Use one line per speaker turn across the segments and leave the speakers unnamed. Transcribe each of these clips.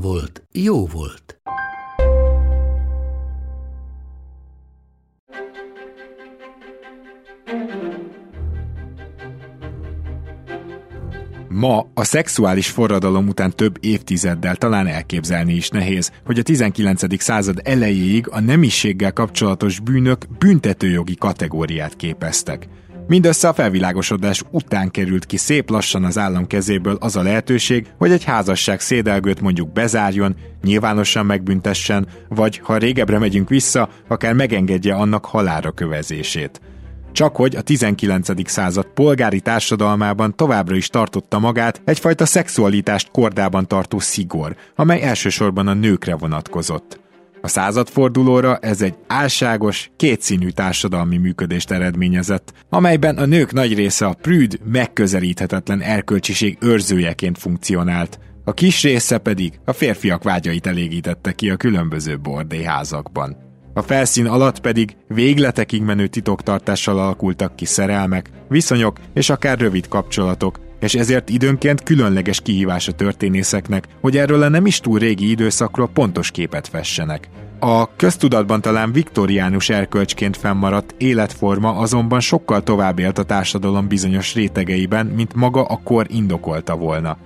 volt, jó volt.
Ma a szexuális forradalom után több évtizeddel talán elképzelni is nehéz, hogy a 19. század elejéig a nemisséggel kapcsolatos bűnök büntetőjogi kategóriát képeztek. Mindössze a felvilágosodás után került ki szép lassan az állam kezéből az a lehetőség, hogy egy házasság szédelgőt mondjuk bezárjon, nyilvánosan megbüntessen, vagy ha régebbre megyünk vissza, akár megengedje annak halára kövezését. Csak hogy a 19. század polgári társadalmában továbbra is tartotta magát egyfajta szexualitást kordában tartó szigor, amely elsősorban a nőkre vonatkozott. A századfordulóra ez egy álságos, kétszínű társadalmi működést eredményezett, amelyben a nők nagy része a prűd, megközelíthetetlen erkölcsiség őrzőjeként funkcionált, a kis része pedig a férfiak vágyait elégítette ki a különböző bordéházakban. A felszín alatt pedig végletekig menő titoktartással alakultak ki szerelmek, viszonyok és akár rövid kapcsolatok, és ezért időnként különleges kihívás a történészeknek, hogy erről a nem is túl régi időszakról pontos képet fessenek. A köztudatban talán viktoriánus erkölcsként fennmaradt életforma azonban sokkal tovább élt a társadalom bizonyos rétegeiben, mint maga a kor indokolta volna.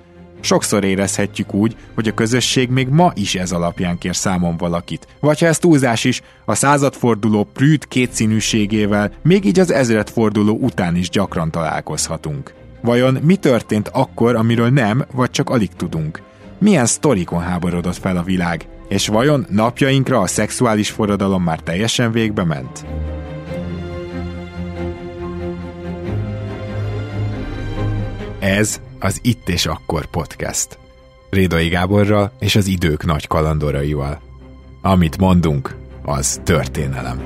Sokszor érezhetjük úgy, hogy a közösség még ma is ez alapján kér számon valakit. Vagy ha ez túlzás is, a századforduló prűd kétszínűségével még így az ezredforduló után is gyakran találkozhatunk. Vajon mi történt akkor, amiről nem, vagy csak alig tudunk? Milyen sztorikon háborodott fel a világ? És vajon napjainkra a szexuális forradalom már teljesen végbe ment? Ez az Itt és Akkor podcast. Rédai Gáborral és az idők nagy kalandoraival. Amit mondunk, az történelem.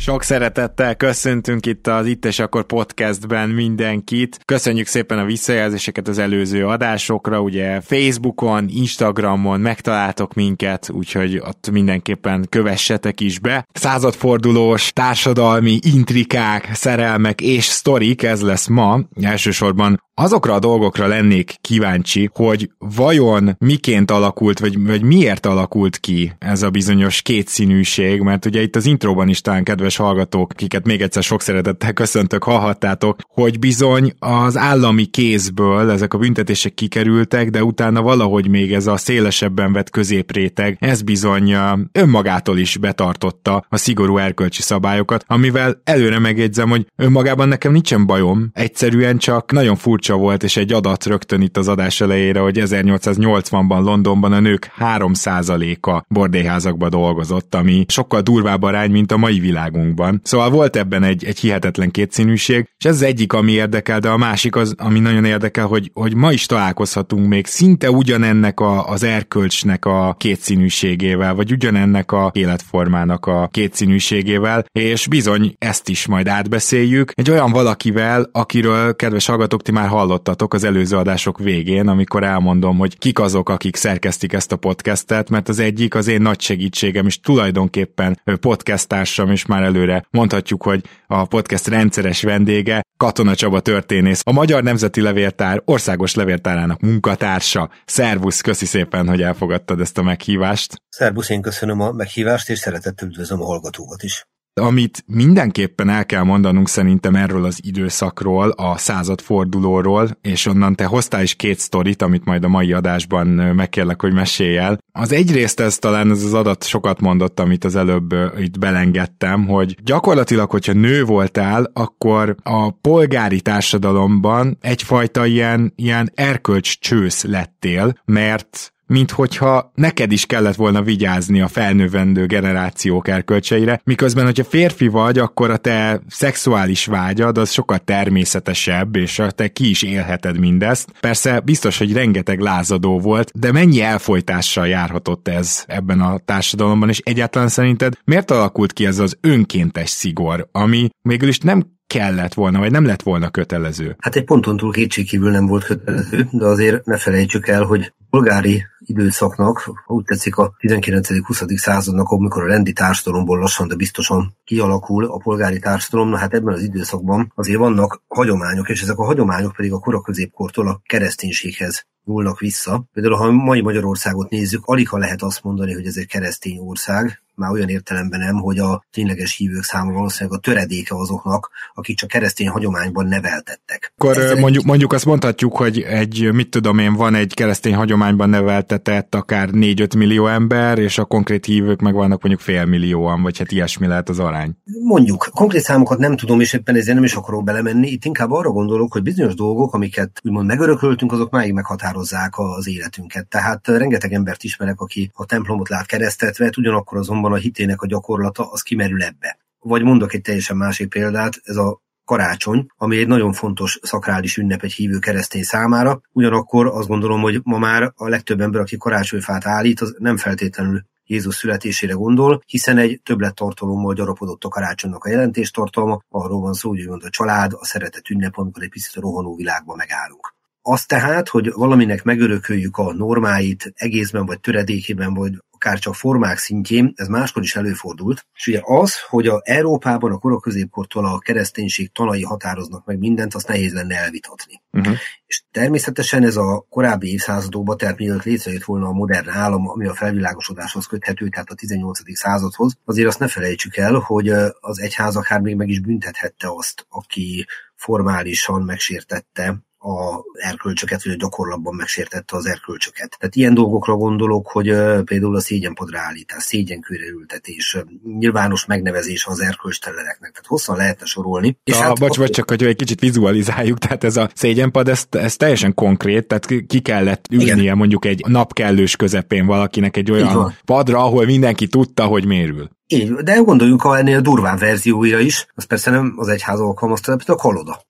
Sok szeretettel köszöntünk itt az Itt és Akkor podcastben mindenkit. Köszönjük szépen a visszajelzéseket az előző adásokra, ugye Facebookon, Instagramon megtaláltok minket, úgyhogy ott mindenképpen kövessetek is be. Századfordulós társadalmi intrikák, szerelmek és sztorik, ez lesz ma. Elsősorban azokra a dolgokra lennék kíváncsi, hogy vajon miként alakult, vagy, vagy miért alakult ki ez a bizonyos kétszínűség, mert ugye itt az intróban is talán kedves hallgatók, akiket még egyszer sok szeretettel köszöntök, hallhattátok, hogy bizony az állami kézből ezek a büntetések kikerültek, de utána valahogy még ez a szélesebben vett középréteg, ez bizony önmagától is betartotta a szigorú erkölcsi szabályokat, amivel előre megjegyzem, hogy önmagában nekem nincsen bajom, egyszerűen csak nagyon furcsa furcsa volt, és egy adat rögtön itt az adás elejére, hogy 1880-ban Londonban a nők 3%-a bordéházakba dolgozott, ami sokkal durvább arány, mint a mai világunkban. Szóval volt ebben egy, egy hihetetlen kétszínűség, és ez az egyik, ami érdekel, de a másik az, ami nagyon érdekel, hogy, hogy ma is találkozhatunk még szinte ugyanennek a, az erkölcsnek a kétszínűségével, vagy ugyanennek a életformának a kétszínűségével, és bizony ezt is majd átbeszéljük. Egy olyan valakivel, akiről, kedves hallgatók, ti már hallottatok az előző adások végén, amikor elmondom, hogy kik azok, akik szerkesztik ezt a podcastet, mert az egyik az én nagy segítségem, és tulajdonképpen podcastársam, és már előre mondhatjuk, hogy a podcast rendszeres vendége, Katona Csaba történész, a Magyar Nemzeti Levéltár országos levéltárának munkatársa. Szervusz, köszi szépen, hogy elfogadtad ezt a meghívást.
Szervusz, én köszönöm a meghívást, és szeretettel üdvözlöm a hallgatókat is.
Amit mindenképpen el kell mondanunk szerintem erről az időszakról, a századfordulóról, és onnan te hoztál is két sztorit, amit majd a mai adásban megkérlek, hogy mesélj el. Az egyrészt ez talán ez az adat sokat mondott, amit az előbb itt belengedtem, hogy gyakorlatilag, hogyha nő voltál, akkor a polgári társadalomban egyfajta ilyen, ilyen erkölcs csősz lettél, mert mint hogyha neked is kellett volna vigyázni a felnövendő generációk erkölcseire, miközben, hogyha férfi vagy, akkor a te szexuális vágyad az sokkal természetesebb, és te ki is élheted mindezt. Persze biztos, hogy rengeteg lázadó volt, de mennyi elfolytással járhatott ez ebben a társadalomban, és egyáltalán szerinted miért alakult ki ez az önkéntes szigor, ami mégis is nem kellett volna, vagy nem lett volna kötelező?
Hát egy ponton túl kétségkívül nem volt kötelező, de azért ne felejtsük el, hogy polgári időszaknak, úgy tetszik a 19.-20. századnak, amikor a rendi társadalomból lassan, de biztosan kialakul a polgári társadalom, na hát ebben az időszakban azért vannak hagyományok, és ezek a hagyományok pedig a koraközépkortól a kereszténységhez nyúlnak vissza. Például, ha mai Magyarországot nézzük, alig ha lehet azt mondani, hogy ez egy keresztény ország, már olyan értelemben nem, hogy a tényleges hívők száma valószínűleg a töredéke azoknak, akik csak keresztény hagyományban neveltettek.
Akkor mondjuk, mondjuk azt mondhatjuk, hogy egy, mit tudom én, van egy keresztény hagyományban neveltetett akár 4-5 millió ember, és a konkrét hívők meg vannak mondjuk fél millióan, vagy hát ilyesmi lehet az arány.
Mondjuk, konkrét számokat nem tudom, és éppen ezért nem is akarok belemenni. Itt inkább arra gondolok, hogy bizonyos dolgok, amiket úgymond megörököltünk, azok máig meghatározzák az életünket. Tehát rengeteg embert ismerek, aki a templomot lát keresztetve, ugyanakkor azonban a hitének a gyakorlata az kimerül ebbe. Vagy mondok egy teljesen másik példát, ez a karácsony, ami egy nagyon fontos szakrális ünnep egy hívő keresztény számára. Ugyanakkor azt gondolom, hogy ma már a legtöbb ember, aki karácsonyfát állít, az nem feltétlenül Jézus születésére gondol, hiszen egy többlettartalommal gyarapodott a karácsonynak a jelentéstartalma, arról van szó, hogy a család, a szeretet ünnep, amikor egy picit a rohanó világba megállunk. Az tehát, hogy valaminek megörököljük a normáit egészben, vagy töredékében, vagy akár csak formák szintjén, ez máskor is előfordult. És ugye az, hogy a Európában a koraközépkortól a kereszténység tanai határoznak meg mindent, azt nehéz lenne elvitatni. Uh-huh. És természetesen ez a korábbi évszázadokban, tehát mielőtt létrejött volna a modern állam, ami a felvilágosodáshoz köthető, tehát a 18. századhoz, azért azt ne felejtsük el, hogy az egyház akár még meg is büntethette azt, aki formálisan megsértette a erkölcsöket, vagy a gyakorlatban megsértette az erkölcsöket. Tehát ilyen dolgokra gondolok, hogy például a szégyenpadra állítás, szégyenkőre ültetés, nyilvános megnevezés az erkölcsteleneknek. Tehát hosszan lehetne sorolni.
És ja, hát, bocs, bocs, csak hogy egy kicsit vizualizáljuk, tehát ez a szégyenpad, ez, ez teljesen konkrét, tehát ki kellett ülnie Igen. mondjuk egy napkellős közepén valakinek egy olyan padra, ahol mindenki tudta, hogy mérül.
Így, de gondoljunk a ennél durván verzióira is, az persze nem az egyház alkalmazta, de a koloda.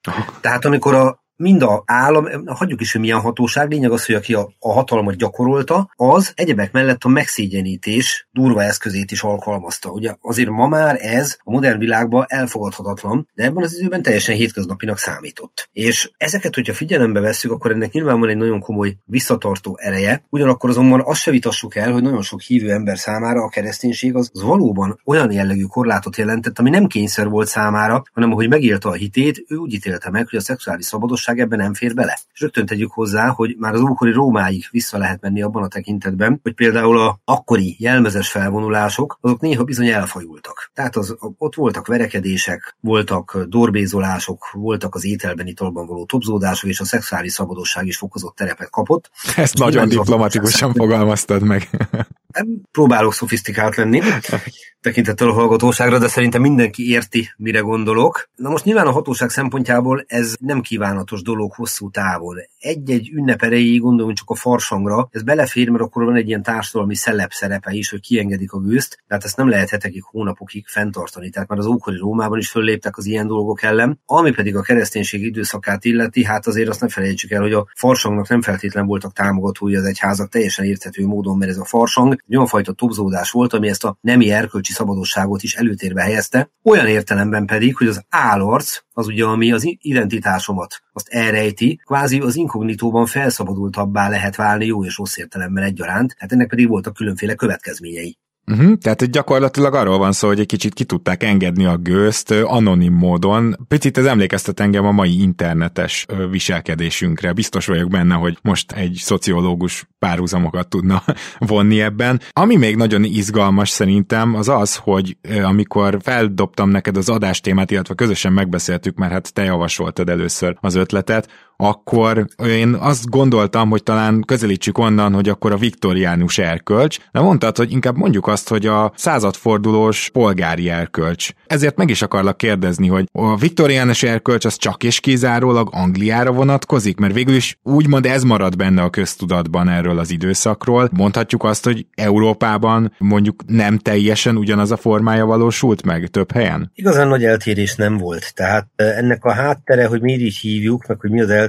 Tehát amikor a mind a állam, hagyjuk is, hogy milyen hatóság, lényeg az, hogy aki a, a hatalmat gyakorolta, az egyebek mellett a megszégyenítés durva eszközét is alkalmazta. Ugye azért ma már ez a modern világban elfogadhatatlan, de ebben az időben teljesen hétköznapinak számított. És ezeket, hogyha figyelembe vesszük, akkor ennek nyilván van egy nagyon komoly visszatartó ereje, ugyanakkor azonban azt se vitassuk el, hogy nagyon sok hívő ember számára a kereszténység az, az valóban olyan jellegű korlátot jelentett, ami nem kényszer volt számára, hanem ahogy megélte a hitét, ő úgy ítélte meg, hogy a szexuális szabadosság valóság ebben nem fér bele. És rögtön tegyük hozzá, hogy már az ókori Rómáig vissza lehet menni abban a tekintetben, hogy például a akkori jelmezes felvonulások, azok néha bizony elfajultak. Tehát az, ott voltak verekedések, voltak dorbézolások, voltak az ételben, italban való topzódások, és a szexuális szabadosság is fokozott terepet kapott.
Ezt nagyon diplomatikusan fogalmaztad meg.
Próbálok szofisztikált lenni tekintettel a hallgatóságra, de szerintem mindenki érti, mire gondolok. Na most nyilván a hatóság szempontjából ez nem kívánatos dolog hosszú távon. Egy-egy ünnep erejéig gondoljunk csak a farsangra, ez belefér, mert akkor van egy ilyen társadalmi szelep szerepe is, hogy kiengedik a gőzt, tehát ezt nem lehet hetekig, hónapokig fenntartani. Tehát már az ókori Rómában is fölléptek az ilyen dolgok ellen. Ami pedig a kereszténység időszakát illeti, hát azért azt ne felejtsük el, hogy a farsangnak nem feltétlen voltak támogatói az egyházak teljesen érthető módon, mert ez a farsang egy olyan fajta topzódás volt, ami ezt a nemi erkölcsi szabadosságot is előtérbe helyezte, olyan értelemben pedig, hogy az állarc, az ugye ami az identitásomat azt elrejti, kvázi az inkognitóban felszabadultabbá lehet válni jó és rossz értelemben egyaránt, hát ennek pedig voltak különféle következményei.
Uh-huh, tehát gyakorlatilag arról van szó, hogy egy kicsit ki tudták engedni a gőzt anonim módon. Picit ez emlékeztet engem a mai internetes viselkedésünkre. Biztos vagyok benne, hogy most egy szociológus párhuzamokat tudna vonni ebben. Ami még nagyon izgalmas szerintem, az az, hogy amikor feldobtam neked az adástémát, illetve közösen megbeszéltük, mert hát te javasoltad először az ötletet, akkor én azt gondoltam, hogy talán közelítsük onnan, hogy akkor a viktoriánus erkölcs, de mondtad, hogy inkább mondjuk azt, hogy a századfordulós polgári erkölcs. Ezért meg is akarlak kérdezni, hogy a viktoriánus erkölcs az csak és kizárólag Angliára vonatkozik, mert végül is úgymond ez marad benne a köztudatban erről az időszakról. Mondhatjuk azt, hogy Európában mondjuk nem teljesen ugyanaz a formája valósult meg több helyen?
Igazán nagy eltérés nem volt. Tehát ennek a háttere, hogy miért így hívjuk, meg hogy mi az eltérés,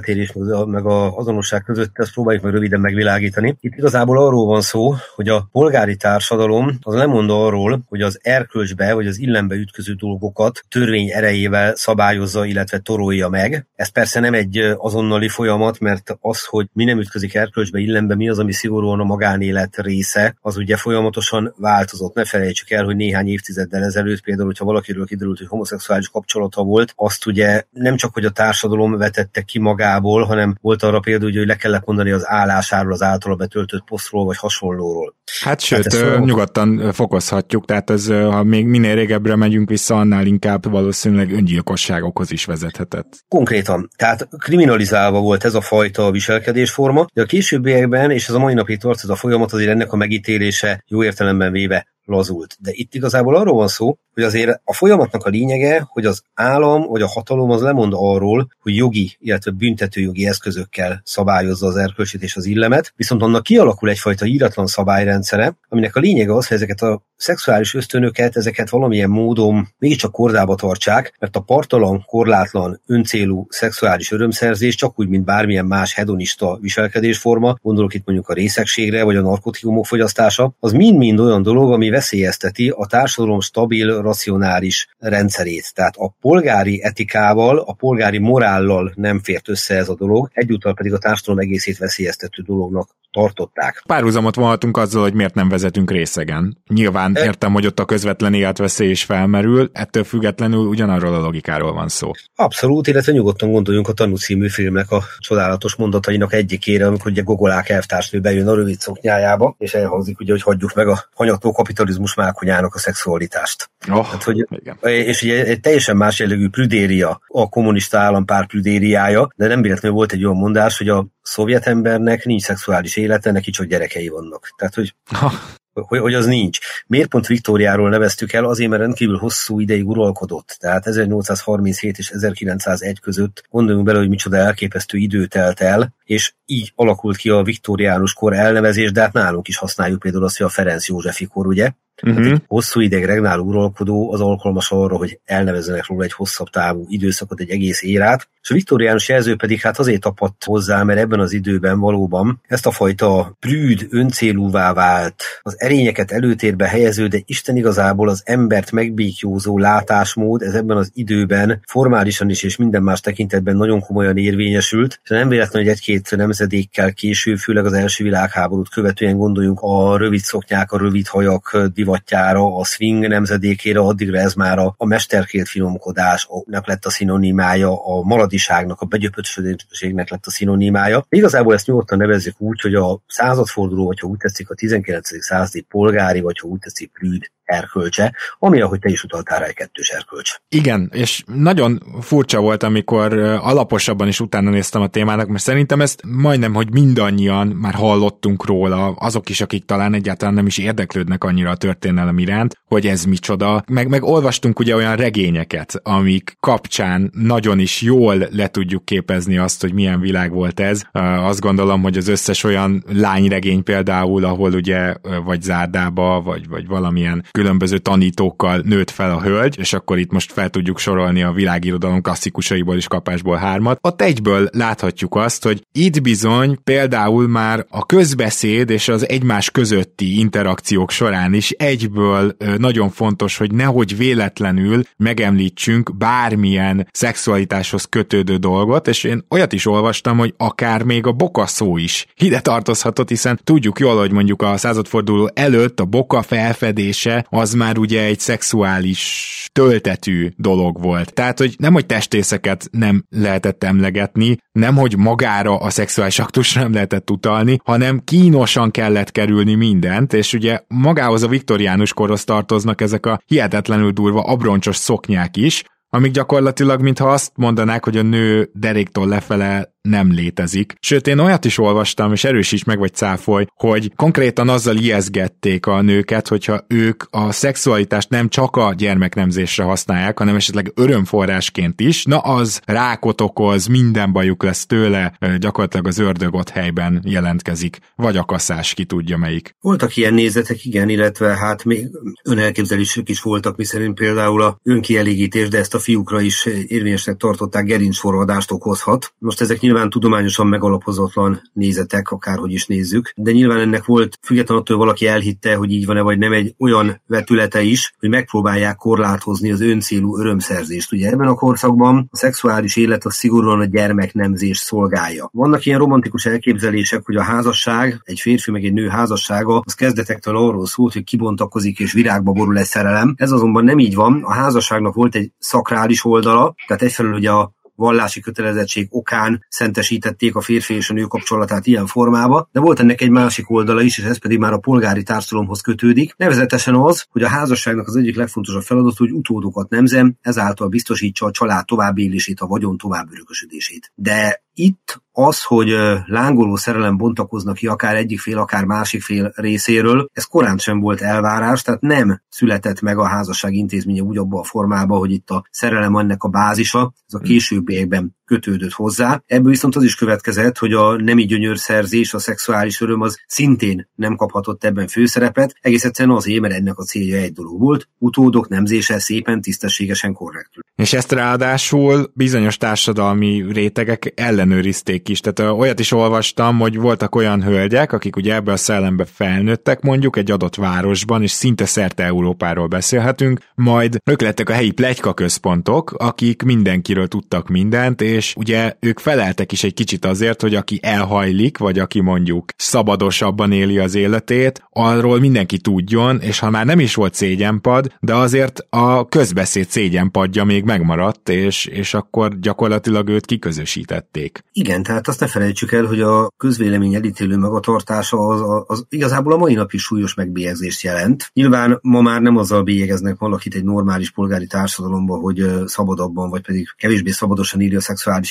meg az azonosság között, ezt próbáljuk meg röviden megvilágítani. Itt igazából arról van szó, hogy a polgári társadalom az nem mond arról, hogy az erkölcsbe vagy az illembe ütköző dolgokat törvény erejével szabályozza, illetve torolja meg. Ez persze nem egy azonnali folyamat, mert az, hogy mi nem ütközik erkölcsbe, illembe, mi az, ami szigorúan a magánélet része, az ugye folyamatosan változott. Ne felejtsük el, hogy néhány évtizeddel ezelőtt például, hogyha valakiről kiderült, hogy homoszexuális kapcsolata volt, azt ugye nem csak, hogy a társadalom vetette ki magából, hanem volt arra például, hogy le kellett mondani az állásáról, az általa betöltött posztról, vagy hasonlóról.
Hát sőt, hát nyugodtan fokozhatjuk, tehát ez, ha még minél régebbre megyünk vissza, annál inkább valószínűleg öngyilkosságokhoz is vezethetett.
Konkrétan, tehát kriminalizálva volt ez a fajta viselkedésforma, de a későbbiekben, és ez a mai napig tart ez a folyamat, azért ennek a megítélése jó értelemben véve lazult. De itt igazából arról van szó, hogy azért a folyamatnak a lényege, hogy az állam vagy a hatalom az lemond arról, hogy jogi, illetve büntetőjogi eszközökkel szabályozza az erkölcsét és az illemet, viszont annak kialakul egyfajta íratlan szabályrendszere, aminek a lényege az, hogy ezeket a szexuális ösztönöket, ezeket valamilyen módon mégiscsak kordába tartsák, mert a partalan, korlátlan, öncélú szexuális örömszerzés csak úgy, mint bármilyen más hedonista viselkedésforma, gondolok itt mondjuk a részegségre vagy a narkotikumok fogyasztása, az mind-mind olyan dolog, ami veszélyezteti a társadalom stabil, racionális rendszerét. Tehát a polgári etikával, a polgári morállal nem fért össze ez a dolog, egyúttal pedig a társadalom egészét veszélyeztető dolognak tartották.
Párhuzamot vonhatunk azzal, hogy miért nem vezetünk részegen. Nyilván e... értem, hogy ott a közvetlen életveszély is felmerül, ettől függetlenül ugyanarról a logikáról van szó.
Abszolút, illetve nyugodtan gondoljunk a Tanú című filmnek a csodálatos mondatainak egyikére, amikor ugye Gogolák elvtársnő bejön a rövid szoknyájába, és elhangzik ugye, hogy hagyjuk meg a hanyatló kapitalizmus mákonyának a szexualitást.
Oh, hát, hogy, igen.
És ugye egy teljesen más jellegű prüdéria, a kommunista állampár prüdériája, de nem véletlenül volt egy olyan mondás, hogy a szovjet embernek nincs szexuális élete, neki csak gyerekei vannak. Tehát, hogy, hogy, hogy az nincs. Miért pont Viktóriáról neveztük el? Azért, mert rendkívül hosszú ideig uralkodott. Tehát 1837 és 1901 között gondoljunk bele, hogy micsoda elképesztő idő telt el, és így alakult ki a viktóriánus kor elnevezés, de hát nálunk is használjuk például azt, hogy a Ferenc Józsefi kor, ugye? Uh-huh. egy hosszú ideig regnáló uralkodó az alkalmas arra, hogy elnevezzenek róla egy hosszabb távú időszakot, egy egész érát, és a viktoriánus jelző pedig hát azért tapadt hozzá, mert ebben az időben valóban ezt a fajta prűd, öncélúvá vált, az erényeket előtérbe helyező, de Isten igazából az embert megbékjózó látásmód, ez ebben az időben formálisan is és minden más tekintetben nagyon komolyan érvényesült, és nem véletlen, hogy egy-két nemzedékkel később, főleg az első világháborút követően gondoljunk a rövid szoknyák, a rövid hajak divatjára, a swing nemzedékére, addigra ez már a, a mesterkélt finomkodásnak lett a szinonimája, a maradiságnak, a begyöpösödésségnek lett a szinonimája. Igazából ezt nyugodtan nevezzük úgy, hogy a századforduló, vagy ha úgy tetszik, a 19. századi polgári, vagy ha úgy tetszik, prűd erkölcse, ami, ahogy te is utaltál rá, egy kettős erkölcs.
Igen, és nagyon furcsa volt, amikor alaposabban is utána néztem a témának, mert szerintem ezt majdnem, hogy mindannyian már hallottunk róla, azok is, akik talán egyáltalán nem is érdeklődnek annyira a történelem iránt, hogy ez micsoda. Meg, meg olvastunk ugye olyan regényeket, amik kapcsán nagyon is jól le tudjuk képezni azt, hogy milyen világ volt ez. Azt gondolom, hogy az összes olyan lányregény például, ahol ugye vagy zárdába, vagy, vagy valamilyen különböző tanítókkal nőtt fel a hölgy, és akkor itt most fel tudjuk sorolni a világirodalom klasszikusaiból is kapásból hármat. Ott egyből láthatjuk azt, hogy itt bizony például már a közbeszéd és az egymás közötti interakciók során is egyből nagyon fontos, hogy nehogy véletlenül megemlítsünk bármilyen szexualitáshoz kötődő dolgot, és én olyat is olvastam, hogy akár még a boka szó is ide tartozhatott, hiszen tudjuk jól, hogy mondjuk a századforduló előtt a boka felfedése az már ugye egy szexuális töltetű dolog volt. Tehát, hogy nem, hogy testészeket nem lehetett emlegetni, nem, hogy magára a szexuális aktusra nem lehetett utalni, hanem kínosan kellett kerülni mindent, és ugye magához a viktoriánus korhoz tartoznak ezek a hihetetlenül durva abroncsos szoknyák is, amik gyakorlatilag, mintha azt mondanák, hogy a nő deréktól lefele nem létezik. Sőt, én olyat is olvastam, és erősíts meg vagy cáfolj, hogy konkrétan azzal ijeszgették a nőket, hogyha ők a szexualitást nem csak a gyermeknemzésre használják, hanem esetleg örömforrásként is, na az rákot okoz, minden bajuk lesz tőle, gyakorlatilag az ördög ott helyben jelentkezik, vagy a kaszás, ki tudja melyik.
Voltak ilyen nézetek, igen, illetve hát még önelképzelések is voltak, miszerint például a önkielégítés, de ezt a fiúkra is érvényesnek tartották, gerincforradást okozhat. Most ezek nyilván tudományosan megalapozatlan nézetek, akárhogy is nézzük, de nyilván ennek volt, függetlenül attól, valaki elhitte, hogy így van-e vagy nem, egy olyan vetülete is, hogy megpróbálják korlátozni az öncélú örömszerzést. Ugye ebben a korszakban a szexuális élet a szigorúan a gyermeknemzés szolgálja. Vannak ilyen romantikus elképzelések, hogy a házasság, egy férfi meg egy nő házassága, az kezdetektől arról szólt, hogy kibontakozik és virágba borul egy szerelem. Ez azonban nem így van. A házasságnak volt egy szakrális oldala, tehát egyfelől ugye a vallási kötelezettség okán szentesítették a férfi és a nő kapcsolatát ilyen formába, de volt ennek egy másik oldala is, és ez pedig már a polgári társadalomhoz kötődik. Nevezetesen az, hogy a házasságnak az egyik legfontosabb feladat, hogy utódokat nemzem, ezáltal biztosítsa a család továbbélését, a vagyon továbbörökösödését. De itt az, hogy lángoló szerelem bontakoznak ki akár egyik fél, akár másik fél részéről, ez korán sem volt elvárás, tehát nem született meg a házasság intézménye úgy abban a formában, hogy itt a szerelem ennek a bázisa, ez a későbbiekben kötődött hozzá. Ebből viszont az is következett, hogy a nemi gyönyörszerzés, a szexuális öröm az szintén nem kaphatott ebben főszerepet, egész egyszerűen azért, mert ennek a célja egy dolog volt, utódok nemzése szépen, tisztességesen korrektül.
És ezt ráadásul bizonyos társadalmi rétegek ellenőrizték is. Tehát olyat is olvastam, hogy voltak olyan hölgyek, akik ugye ebbe a szellembe felnőttek mondjuk egy adott városban, és szinte szerte Európáról beszélhetünk, majd ők lettek a helyi plegyka központok, akik mindenkiről tudtak mindent, és ugye ők feleltek is egy kicsit azért, hogy aki elhajlik, vagy aki mondjuk szabadosabban éli az életét, arról mindenki tudjon, és ha már nem is volt szégyenpad, de azért a közbeszéd szégyenpadja még megmaradt, és, és akkor gyakorlatilag őt kiközösítették.
Igen, tehát azt ne felejtsük el, hogy a közvélemény elítélő magatartása az, az igazából a mai nap is súlyos megbélyegzést jelent. Nyilván ma már nem azzal bélyegeznek valakit egy normális polgári társadalomban, hogy szabadabban, vagy pedig kevésbé szabadosan írja a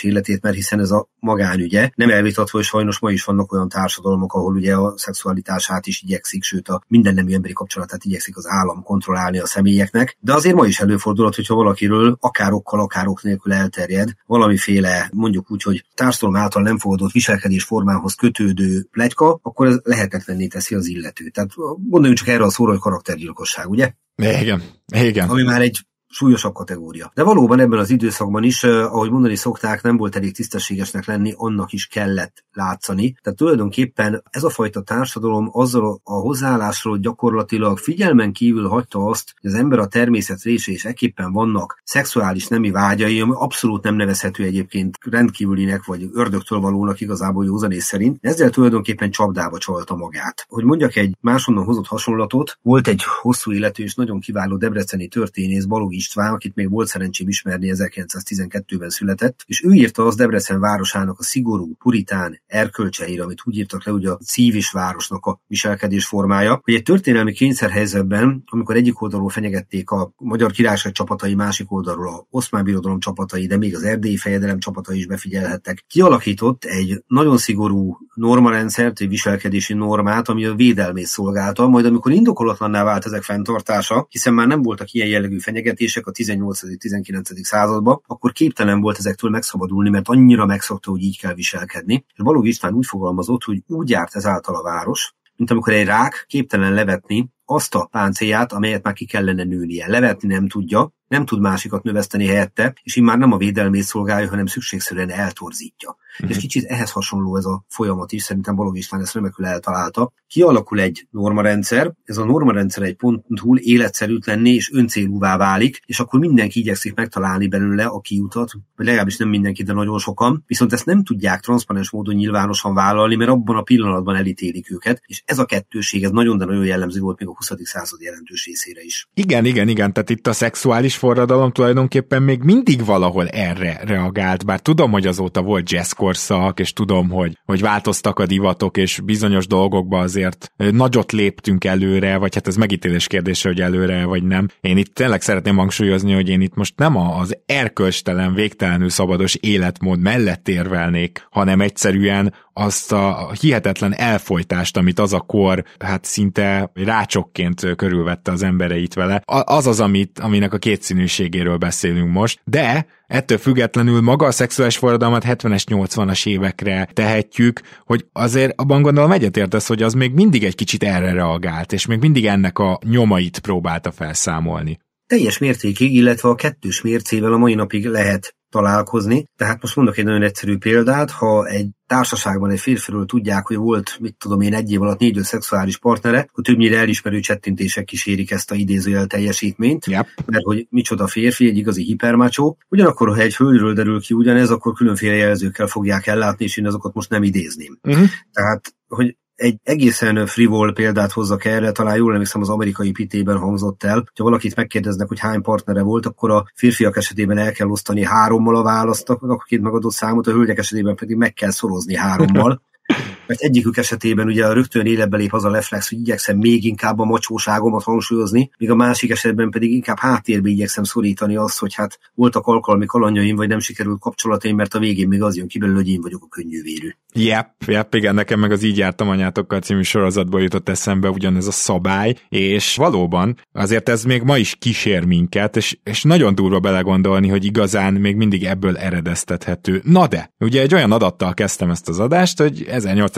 életét, mert hiszen ez a magánügye. Nem elvitatva, hogy sajnos ma is vannak olyan társadalmak, ahol ugye a szexualitását is igyekszik, sőt a minden nemű emberi kapcsolatát igyekszik az állam kontrollálni a személyeknek. De azért ma is előfordulhat, hogyha valakiről akár okkal, akár ok nélkül elterjed valamiféle, mondjuk úgy, hogy társadalom által nem fogadott viselkedés formához kötődő plegyka, akkor ez lehetetlenné teszi az illetőt. Tehát gondoljunk csak erre a szóra, hogy karaktergyilkosság, ugye?
Igen, igen.
Ami már egy súlyosabb kategória. De valóban ebben az időszakban is, ahogy mondani szokták, nem volt elég tisztességesnek lenni, annak is kellett látszani. Tehát tulajdonképpen ez a fajta társadalom azzal a hozzáállásról gyakorlatilag figyelmen kívül hagyta azt, hogy az ember a természet része és eképpen vannak szexuális nemi vágyai, ami abszolút nem nevezhető egyébként rendkívülinek vagy ördögtől valónak igazából józanész szerint. Ezzel tulajdonképpen csapdába csalta magát. Hogy mondjak egy máshonnan hozott hasonlatot, volt egy hosszú életű és nagyon kiváló debreceni történész Balogh István, akit még volt szerencsém ismerni, 1912-ben született, és ő írta az Debrecen városának a szigorú, puritán erkölcseire, amit úgy írtak le, hogy a cívis városnak a viselkedés formája, hogy egy történelmi kényszerhelyzetben, amikor egyik oldalról fenyegették a magyar királyság csapatai, másik oldalról a oszmán birodalom csapatai, de még az erdélyi fejedelem csapatai is befigyelhettek, kialakított egy nagyon szigorú normarendszert, egy viselkedési normát, ami a védelmét szolgálta, majd amikor indokolatlanná vált ezek fenntartása, hiszen már nem voltak ilyen jellegű fenyegetések, fenyegetések a 18.-19. században, akkor képtelen volt ezektől megszabadulni, mert annyira megszokta, hogy így kell viselkedni. És Balogh István úgy fogalmazott, hogy úgy járt ezáltal a város, mint amikor egy rák képtelen levetni azt a páncélját, amelyet már ki kellene nőnie. Levetni nem tudja, nem tud másikat növeszteni helyette, és így már nem a védelmét szolgálja, hanem szükségszerűen eltorzítja. Uh-huh. És kicsit ehhez hasonló ez a folyamat is, szerintem Balogh István ezt remekül eltalálta. Kialakul egy normarendszer, ez a normarendszer egy ponton túl életszerűtlenné és öncélúvá válik, és akkor mindenki igyekszik megtalálni belőle a kiutat, vagy legalábbis nem mindenki, de nagyon sokan, viszont ezt nem tudják transzparens módon nyilvánosan vállalni, mert abban a pillanatban elítélik őket, és ez a kettőség, ez nagyon, de nagyon jellemző volt még a 20. század jelentős részére is.
Igen, igen, igen, tehát itt a szexuális forradalom tulajdonképpen még mindig valahol erre reagált, bár tudom, hogy azóta volt jazzkorszak, és tudom, hogy, hogy változtak a divatok, és bizonyos dolgokba azért nagyot léptünk előre, vagy hát ez megítélés kérdése, hogy előre vagy nem. Én itt tényleg szeretném hangsúlyozni, hogy én itt most nem az erkölcstelen, végtelenül szabados életmód mellett érvelnék, hanem egyszerűen azt a hihetetlen elfolytást, amit az a kor hát szinte rácsokként körülvette az embereit vele, az az, amit, aminek a kétszínűségéről beszélünk most, de ettől függetlenül maga a szexuális forradalmat 70-es, 80-as évekre tehetjük, hogy azért abban gondolom egyetértesz, hogy az még mindig egy kicsit erre reagált, és még mindig ennek a nyomait próbálta felszámolni.
Teljes mértékig, illetve a kettős mércével a mai napig lehet találkozni. Tehát most mondok egy nagyon egyszerű példát, ha egy társaságban egy férfiről tudják, hogy volt, mit tudom én, egy év alatt négy szexuális partnere, akkor többnyire elismerő csettintések kísérik ezt a idézőjel teljesítményt,
yep.
mert hogy micsoda férfi, egy igazi hipermácsó. Ugyanakkor, ha egy hölgyről derül ki ugyanez, akkor különféle jelzőkkel fogják ellátni, és én azokat most nem idézném. Uh-huh. Tehát, hogy egy egészen frivol példát hozzak erre, talán jól emlékszem az amerikai pitében hangzott el, hogyha valakit megkérdeznek, hogy hány partnere volt, akkor a férfiak esetében el kell osztani hárommal a választ, a két megadott számot, a hölgyek esetében pedig meg kell szorozni hárommal. mert egyikük esetében ugye rögtön életbe lép az a reflex, hogy igyekszem még inkább a macsóságomat hangsúlyozni, míg a másik esetben pedig inkább háttérbe igyekszem szorítani azt, hogy hát voltak alkalmi kalandjaim, vagy nem sikerült kapcsolataim, mert a végén még az jön ki belőle, hogy én vagyok a könnyűvérű.
Yep, yep, igen, nekem meg az Így jártam anyátokkal című sorozatból jutott eszembe ugyanez a szabály, és valóban azért ez még ma is kísér minket, és, és nagyon durva belegondolni, hogy igazán még mindig ebből eredeztethető. Na de, ugye egy olyan adattal kezdtem ezt az adást, hogy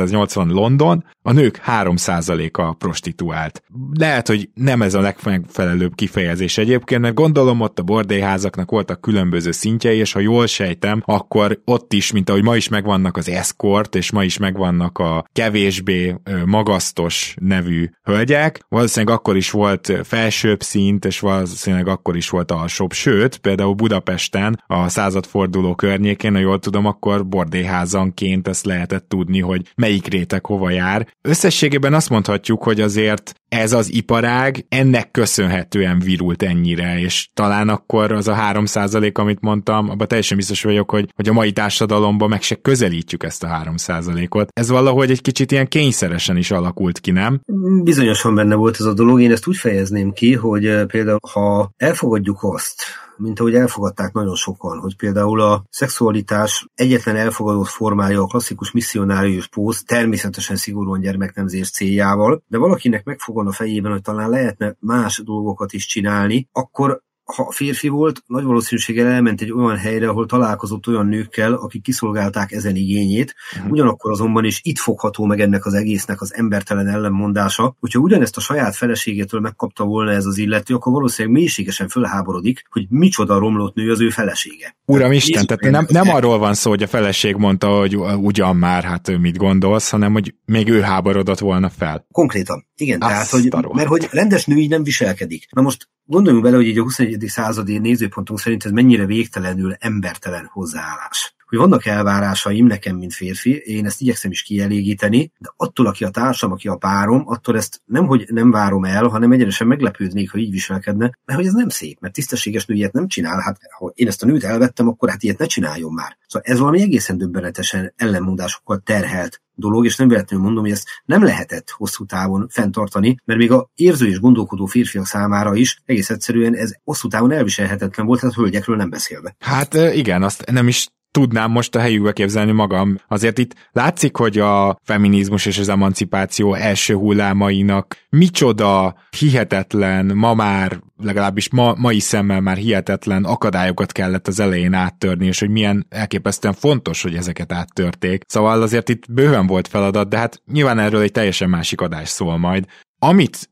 1880 London, a nők 3%-a prostituált. Lehet, hogy nem ez a legmegfelelőbb kifejezés egyébként, mert gondolom ott a bordélyházaknak voltak különböző szintjei, és ha jól sejtem, akkor ott is, mint ahogy ma is megvannak az escort, és ma is megvannak a kevésbé magasztos nevű hölgyek, valószínűleg akkor is volt felsőbb szint, és valószínűleg akkor is volt alsóbb, sőt, például Budapesten a századforduló környékén, ha jól tudom, akkor bordélyházanként ezt lehetett tudni, hogy melyik réteg hova jár. Összességében azt mondhatjuk, hogy azért ez az iparág ennek köszönhetően virult ennyire, és talán akkor az a 3% amit mondtam, abban teljesen biztos vagyok, hogy, hogy a mai társadalomban meg se közelítjük ezt a 3%-ot. Ez valahogy egy kicsit ilyen kényszeresen is alakult ki, nem?
Bizonyosan benne volt ez a dolog. Én ezt úgy fejezném ki, hogy eh, például ha elfogadjuk azt, mint ahogy elfogadták nagyon sokan, hogy például a szexualitás egyetlen elfogadott formája a klasszikus misszionárius póz, természetesen szigorúan gyermeknemzés céljával, de valakinek megfogon a fejében, hogy talán lehetne más dolgokat is csinálni, akkor ha férfi volt, nagy valószínűséggel elment egy olyan helyre, ahol találkozott olyan nőkkel, akik kiszolgálták ezen igényét, uh-huh. ugyanakkor azonban is itt fogható meg ennek az egésznek az embertelen ellenmondása, hogyha ugyanezt a saját feleségétől megkapta volna ez az illető, akkor valószínűleg mélységesen fölháborodik, hogy micsoda romlott nő az ő felesége.
Uram Isten, tehát nem, nem arról van szó, hogy a feleség mondta, hogy ugyan már, hát ő mit gondolsz, hanem hogy még ő háborodott volna fel.
Konkrétan. Igen, Azt tehát, hogy, mert hogy rendes nő így nem viselkedik. Na most gondoljunk bele, hogy így a 21. századi nézőpontunk szerint ez mennyire végtelenül embertelen hozzáállás hogy vannak elvárásaim nekem, mint férfi, én ezt igyekszem is kielégíteni, de attól, aki a társam, aki a párom, attól ezt nem, hogy nem várom el, hanem egyenesen meglepődnék, ha így viselkedne, mert hogy ez nem szép, mert tisztességes nő ilyet nem csinál, hát ha én ezt a nőt elvettem, akkor hát ilyet ne csináljon már. Szóval ez valami egészen döbbenetesen ellenmondásokkal terhelt dolog, és nem véletlenül mondom, hogy ezt nem lehetett hosszú távon fenntartani, mert még a érző és gondolkodó férfiak számára is egész egyszerűen ez hosszú távon elviselhetetlen volt, hát hölgyekről nem beszélve.
Hát igen, azt nem is tudnám most a helyükbe képzelni magam. Azért itt látszik, hogy a feminizmus és az emancipáció első hullámainak micsoda hihetetlen, ma már legalábbis ma, mai szemmel már hihetetlen akadályokat kellett az elején áttörni, és hogy milyen elképesztően fontos, hogy ezeket áttörték. Szóval azért itt bőven volt feladat, de hát nyilván erről egy teljesen másik adás szól majd. Amit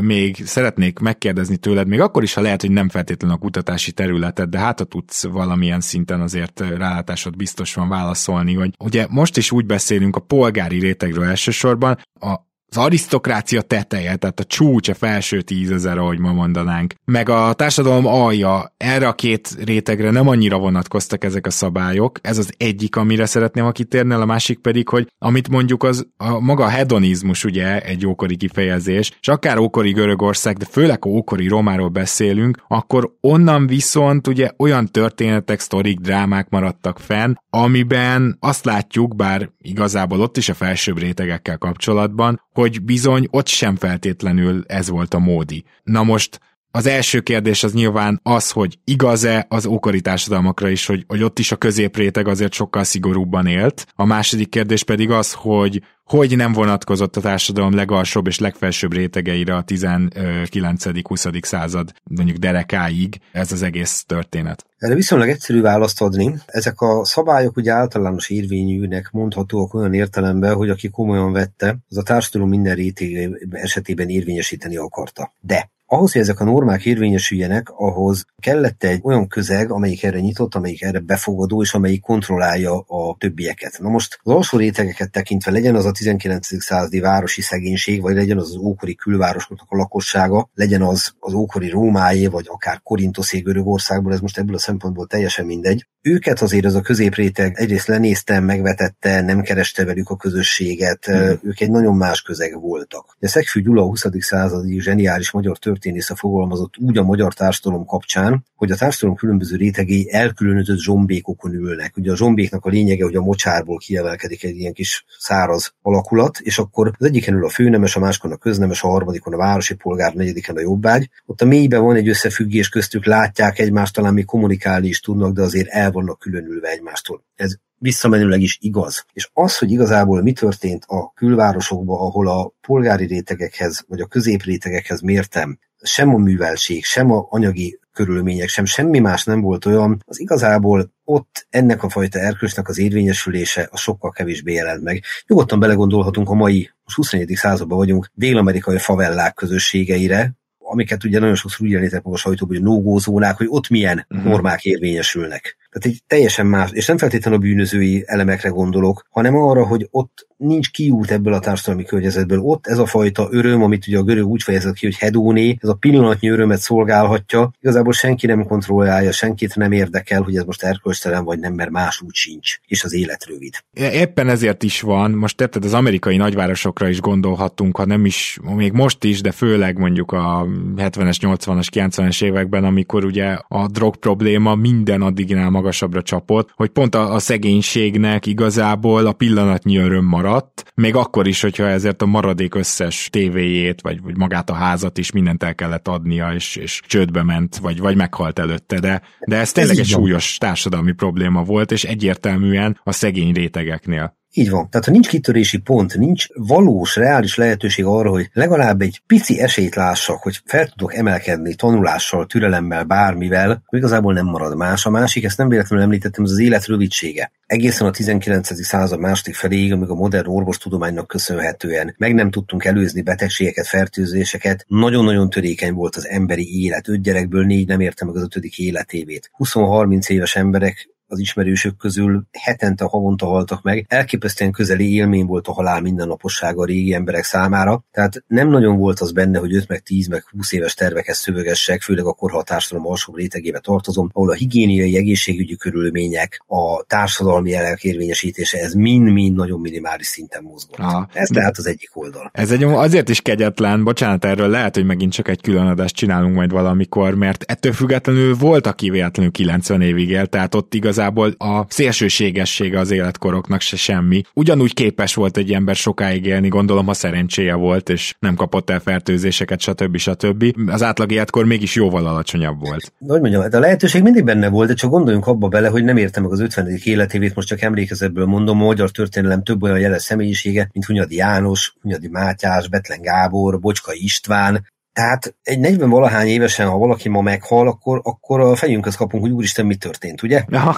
még szeretnék megkérdezni tőled, még akkor is, ha lehet, hogy nem feltétlenül a kutatási területed, de hát ha tudsz valamilyen szinten azért rálátásod biztos van válaszolni, hogy ugye most is úgy beszélünk a polgári rétegről elsősorban, a az arisztokrácia teteje, tehát a csúcs, a felső tízezer, ahogy ma mondanánk. Meg a társadalom alja, erre a két rétegre nem annyira vonatkoztak ezek a szabályok. Ez az egyik, amire szeretném, ha kitérnél, a másik pedig, hogy amit mondjuk az a maga hedonizmus, ugye, egy ókori kifejezés, és akár ókori Görögország, de főleg ókori Romáról beszélünk, akkor onnan viszont ugye olyan történetek, sztorik, drámák maradtak fenn, amiben azt látjuk, bár igazából ott is a felsőbb rétegekkel kapcsolatban, hogy bizony ott sem feltétlenül ez volt a módi. Na most az első kérdés az nyilván az, hogy igaz-e az ókori társadalmakra is, hogy, hogy ott is a középréteg azért sokkal szigorúbban élt. A második kérdés pedig az, hogy hogy nem vonatkozott a társadalom legalsóbb és legfelsőbb rétegeire a 19.-20. század mondjuk derekáig ez az egész történet.
Erre viszonylag egyszerű választ adni. Ezek a szabályok ugye általános érvényűnek mondhatóak olyan értelemben, hogy aki komolyan vette, az a társadalom minden réteg esetében érvényesíteni akarta. De ahhoz, hogy ezek a normák érvényesüljenek, ahhoz kellett egy olyan közeg, amelyik erre nyitott, amelyik erre befogadó, és amelyik kontrollálja a többieket. Na most az alsó rétegeket tekintve legyen az a 19. századi városi szegénység, vagy legyen az az ókori külvárosoknak a lakossága, legyen az az ókori Rómáé, vagy akár Korintoszé Görögországból, ez most ebből a szempontból teljesen mindegy. Őket azért az a középréteg egyrészt lenézte, megvetette, nem kereste velük a közösséget, hmm. ők egy nagyon más közeg voltak. A Szegfű Gyula a 20. századi zseniális magyar történet történésze fogalmazott úgy a magyar társadalom kapcsán, hogy a társadalom különböző rétegei elkülönített zsombékokon ülnek. Ugye a zsombéknak a lényege, hogy a mocsárból kiemelkedik egy ilyen kis száraz alakulat, és akkor az egyiken ül a főnemes, a másikon a köznemes, a harmadikon a városi polgár, a negyediken a jobbágy. Ott a mélyben van egy összefüggés köztük, látják egymást, talán még kommunikálni is tudnak, de azért el vannak különülve egymástól. Ez visszamenőleg is igaz. És az, hogy igazából mi történt a külvárosokban, ahol a polgári rétegekhez, vagy a középrétegekhez mértem, sem a művelség, sem a anyagi körülmények, sem semmi más nem volt olyan, az igazából ott ennek a fajta erkölcsnek az érvényesülése a sokkal kevésbé jelent meg. Nyugodtan belegondolhatunk a mai, most 21. században vagyunk, dél-amerikai favellák közösségeire, amiket ugye nagyon sokszor úgy jelenítek meg a sajtóban, hogy nógózónák, hogy ott milyen uh-huh. normák érvényesülnek. Tehát egy teljesen más, és nem feltétlenül a bűnözői elemekre gondolok, hanem arra, hogy ott nincs kiút ebből a társadalmi környezetből. Ott ez a fajta öröm, amit ugye a görög úgy fejezett ki, hogy hedóné, ez a pillanatnyi örömet szolgálhatja, igazából senki nem kontrollálja, senkit nem érdekel, hogy ez most erkölcstelen vagy nem, mert más úgy sincs, és az élet rövid.
Éppen ezért is van, most tetted az amerikai nagyvárosokra is gondolhatunk, ha nem is, még most is, de főleg mondjuk a 70-es, 80-as, 90-es években, amikor ugye a drog probléma minden addiginál magasabbra csapott, hogy pont a, a szegénységnek igazából a pillanatnyi öröm maradt, még akkor is, hogyha ezért a maradék összes tévéjét, vagy, vagy magát a házat is mindent el kellett adnia, és, és csődbe ment, vagy, vagy meghalt előtte, de, de ez tényleg ez egy súlyos társadalmi probléma volt, és egyértelműen a szegény rétegeknél.
Így van. Tehát ha nincs kitörési pont, nincs valós, reális lehetőség arra, hogy legalább egy pici esélyt lássak, hogy fel tudok emelkedni tanulással, türelemmel, bármivel, igazából nem marad más. A másik, ezt nem véletlenül említettem, ez az élet rövidsége. Egészen a 19. század második feléig, amíg a modern orvostudománynak köszönhetően meg nem tudtunk előzni betegségeket, fertőzéseket, nagyon-nagyon törékeny volt az emberi élet. Öt gyerekből négy nem érte meg az ötödik életévét. 20-30 éves emberek az ismerősök közül hetente, havonta haltak meg. Elképesztően közeli élmény volt a halál mindennapossága a régi emberek számára, tehát nem nagyon volt az benne, hogy 5 meg 10 meg 20 éves terveket szövegessek, főleg akkor, ha a társadalom alsóbb rétegébe tartozom, ahol a higiéniai, egészségügyi körülmények, a társadalmi jelek érvényesítése, ez mind-mind nagyon minimális szinten mozgott. Aha. Ez tehát az egyik oldal.
Ez egy azért is kegyetlen, bocsánat, erről lehet, hogy megint csak egy külön adást csinálunk majd valamikor, mert ettől függetlenül volt, aki véletlenül 90 évig él, tehát ott igazán igazából a szélsőségessége az életkoroknak se semmi. Ugyanúgy képes volt egy ember sokáig élni, gondolom, ha szerencséje volt, és nem kapott el fertőzéseket, stb. stb. Az átlag életkor mégis jóval alacsonyabb volt.
Hogy mondjam, de a lehetőség mindig benne volt, de csak gondoljunk abba bele, hogy nem értem meg az 50. életévét, most csak emlékezetből mondom, a magyar történelem több olyan jeles személyisége, mint Hunyadi János, Hunyadi Mátyás, Betlen Gábor, Bocska István, tehát egy 40 valahány évesen, ha valaki ma meghal, akkor, akkor a fejünkhöz kapunk, hogy úristen, mi történt, ugye?
Ja.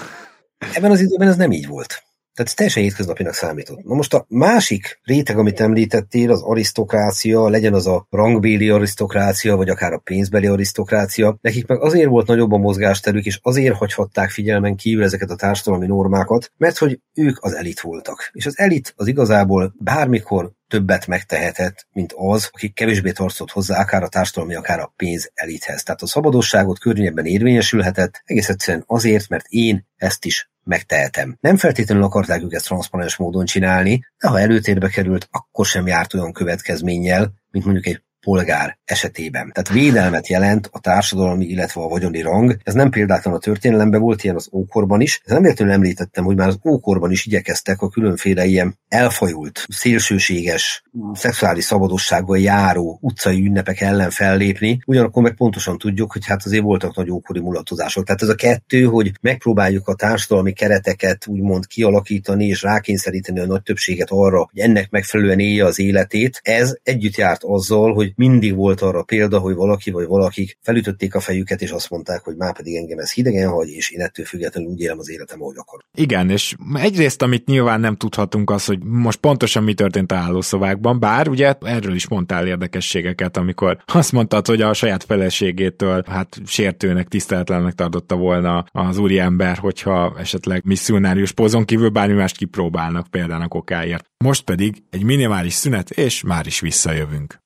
Ebben az időben ez nem így volt. Tehát ez teljesen hétköznapinak számított. Na most a másik réteg, amit említettél, az arisztokrácia, legyen az a rangbéli arisztokrácia, vagy akár a pénzbeli arisztokrácia, nekik meg azért volt nagyobb a mozgásterük, és azért hagyhatták figyelmen kívül ezeket a társadalmi normákat, mert hogy ők az elit voltak. És az elit az igazából bármikor többet megtehetett, mint az, akik kevésbé tartott hozzá akár a társadalmi, akár a pénz elithez. Tehát a szabadosságot környebben érvényesülhetett, egész egyszerűen azért, mert én ezt is megtehetem. Nem feltétlenül akarták ők ezt transzparens módon csinálni, de ha előtérbe került, akkor sem járt olyan következménnyel, mint mondjuk egy polgár esetében. Tehát védelmet jelent a társadalmi, illetve a vagyoni rang. Ez nem példátlan a történelemben, volt ilyen az ókorban is. Ez nem értően említettem, hogy már az ókorban is igyekeztek a különféle ilyen elfajult, szélsőséges, szexuális szabadossággal járó utcai ünnepek ellen fellépni. Ugyanakkor meg pontosan tudjuk, hogy hát azért voltak nagy ókori mulatozások. Tehát ez a kettő, hogy megpróbáljuk a társadalmi kereteket úgymond kialakítani és rákényszeríteni a nagy többséget arra, hogy ennek megfelelően élje az életét, ez együtt járt azzal, hogy mindig volt arra példa, hogy valaki vagy valakik felütötték a fejüket, és azt mondták, hogy már pedig engem ez hidegen hagy, és én ettől függetlenül úgy élem az életem, ahogy akar.
Igen, és egyrészt, amit nyilván nem tudhatunk, az, hogy most pontosan mi történt a hálószobákban, bár ugye erről is mondtál érdekességeket, amikor azt mondtad, hogy a saját feleségétől hát sértőnek, tiszteletlennek tartotta volna az úriember, hogyha esetleg misszionárius pozon kívül bármi mást kipróbálnak például a kokáért. Most pedig egy minimális szünet, és már is visszajövünk.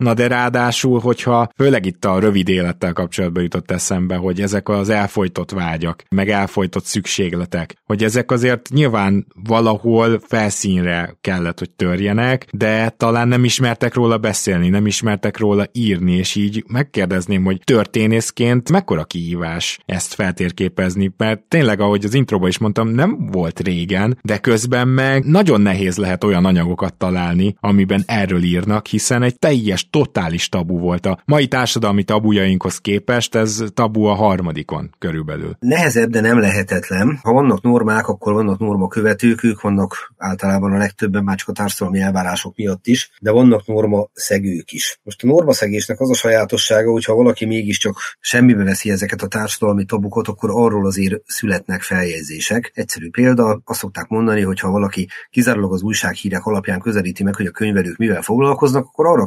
Na de ráadásul, hogyha főleg itt a rövid élettel kapcsolatban jutott eszembe, hogy ezek az elfolytott vágyak, meg elfolytott szükségletek, hogy ezek azért nyilván valahol felszínre kellett, hogy törjenek, de talán nem ismertek róla beszélni, nem ismertek róla írni, és így megkérdezném, hogy történészként mekkora kihívás ezt feltérképezni, mert tényleg, ahogy az introba is mondtam, nem volt régen, de közben meg nagyon nehéz lehet olyan anyagokat találni, amiben erről írnak, hiszen egy teljes totális tabu volt. A mai társadalmi tabujainkhoz képest ez tabu a harmadikon körülbelül.
Nehezebb, de nem lehetetlen. Ha vannak normák, akkor vannak norma követők, ők vannak általában a legtöbben már csak a társadalmi elvárások miatt is, de vannak norma szegők is. Most a norma szegésnek az a sajátossága, hogyha valaki mégiscsak semmibe veszi ezeket a társadalmi tabukat, akkor arról azért születnek feljegyzések. Egyszerű példa, azt szokták mondani, hogy ha valaki kizárólag az újsághírek alapján közelíti meg, hogy a könyvelők mivel foglalkoznak, akkor arra a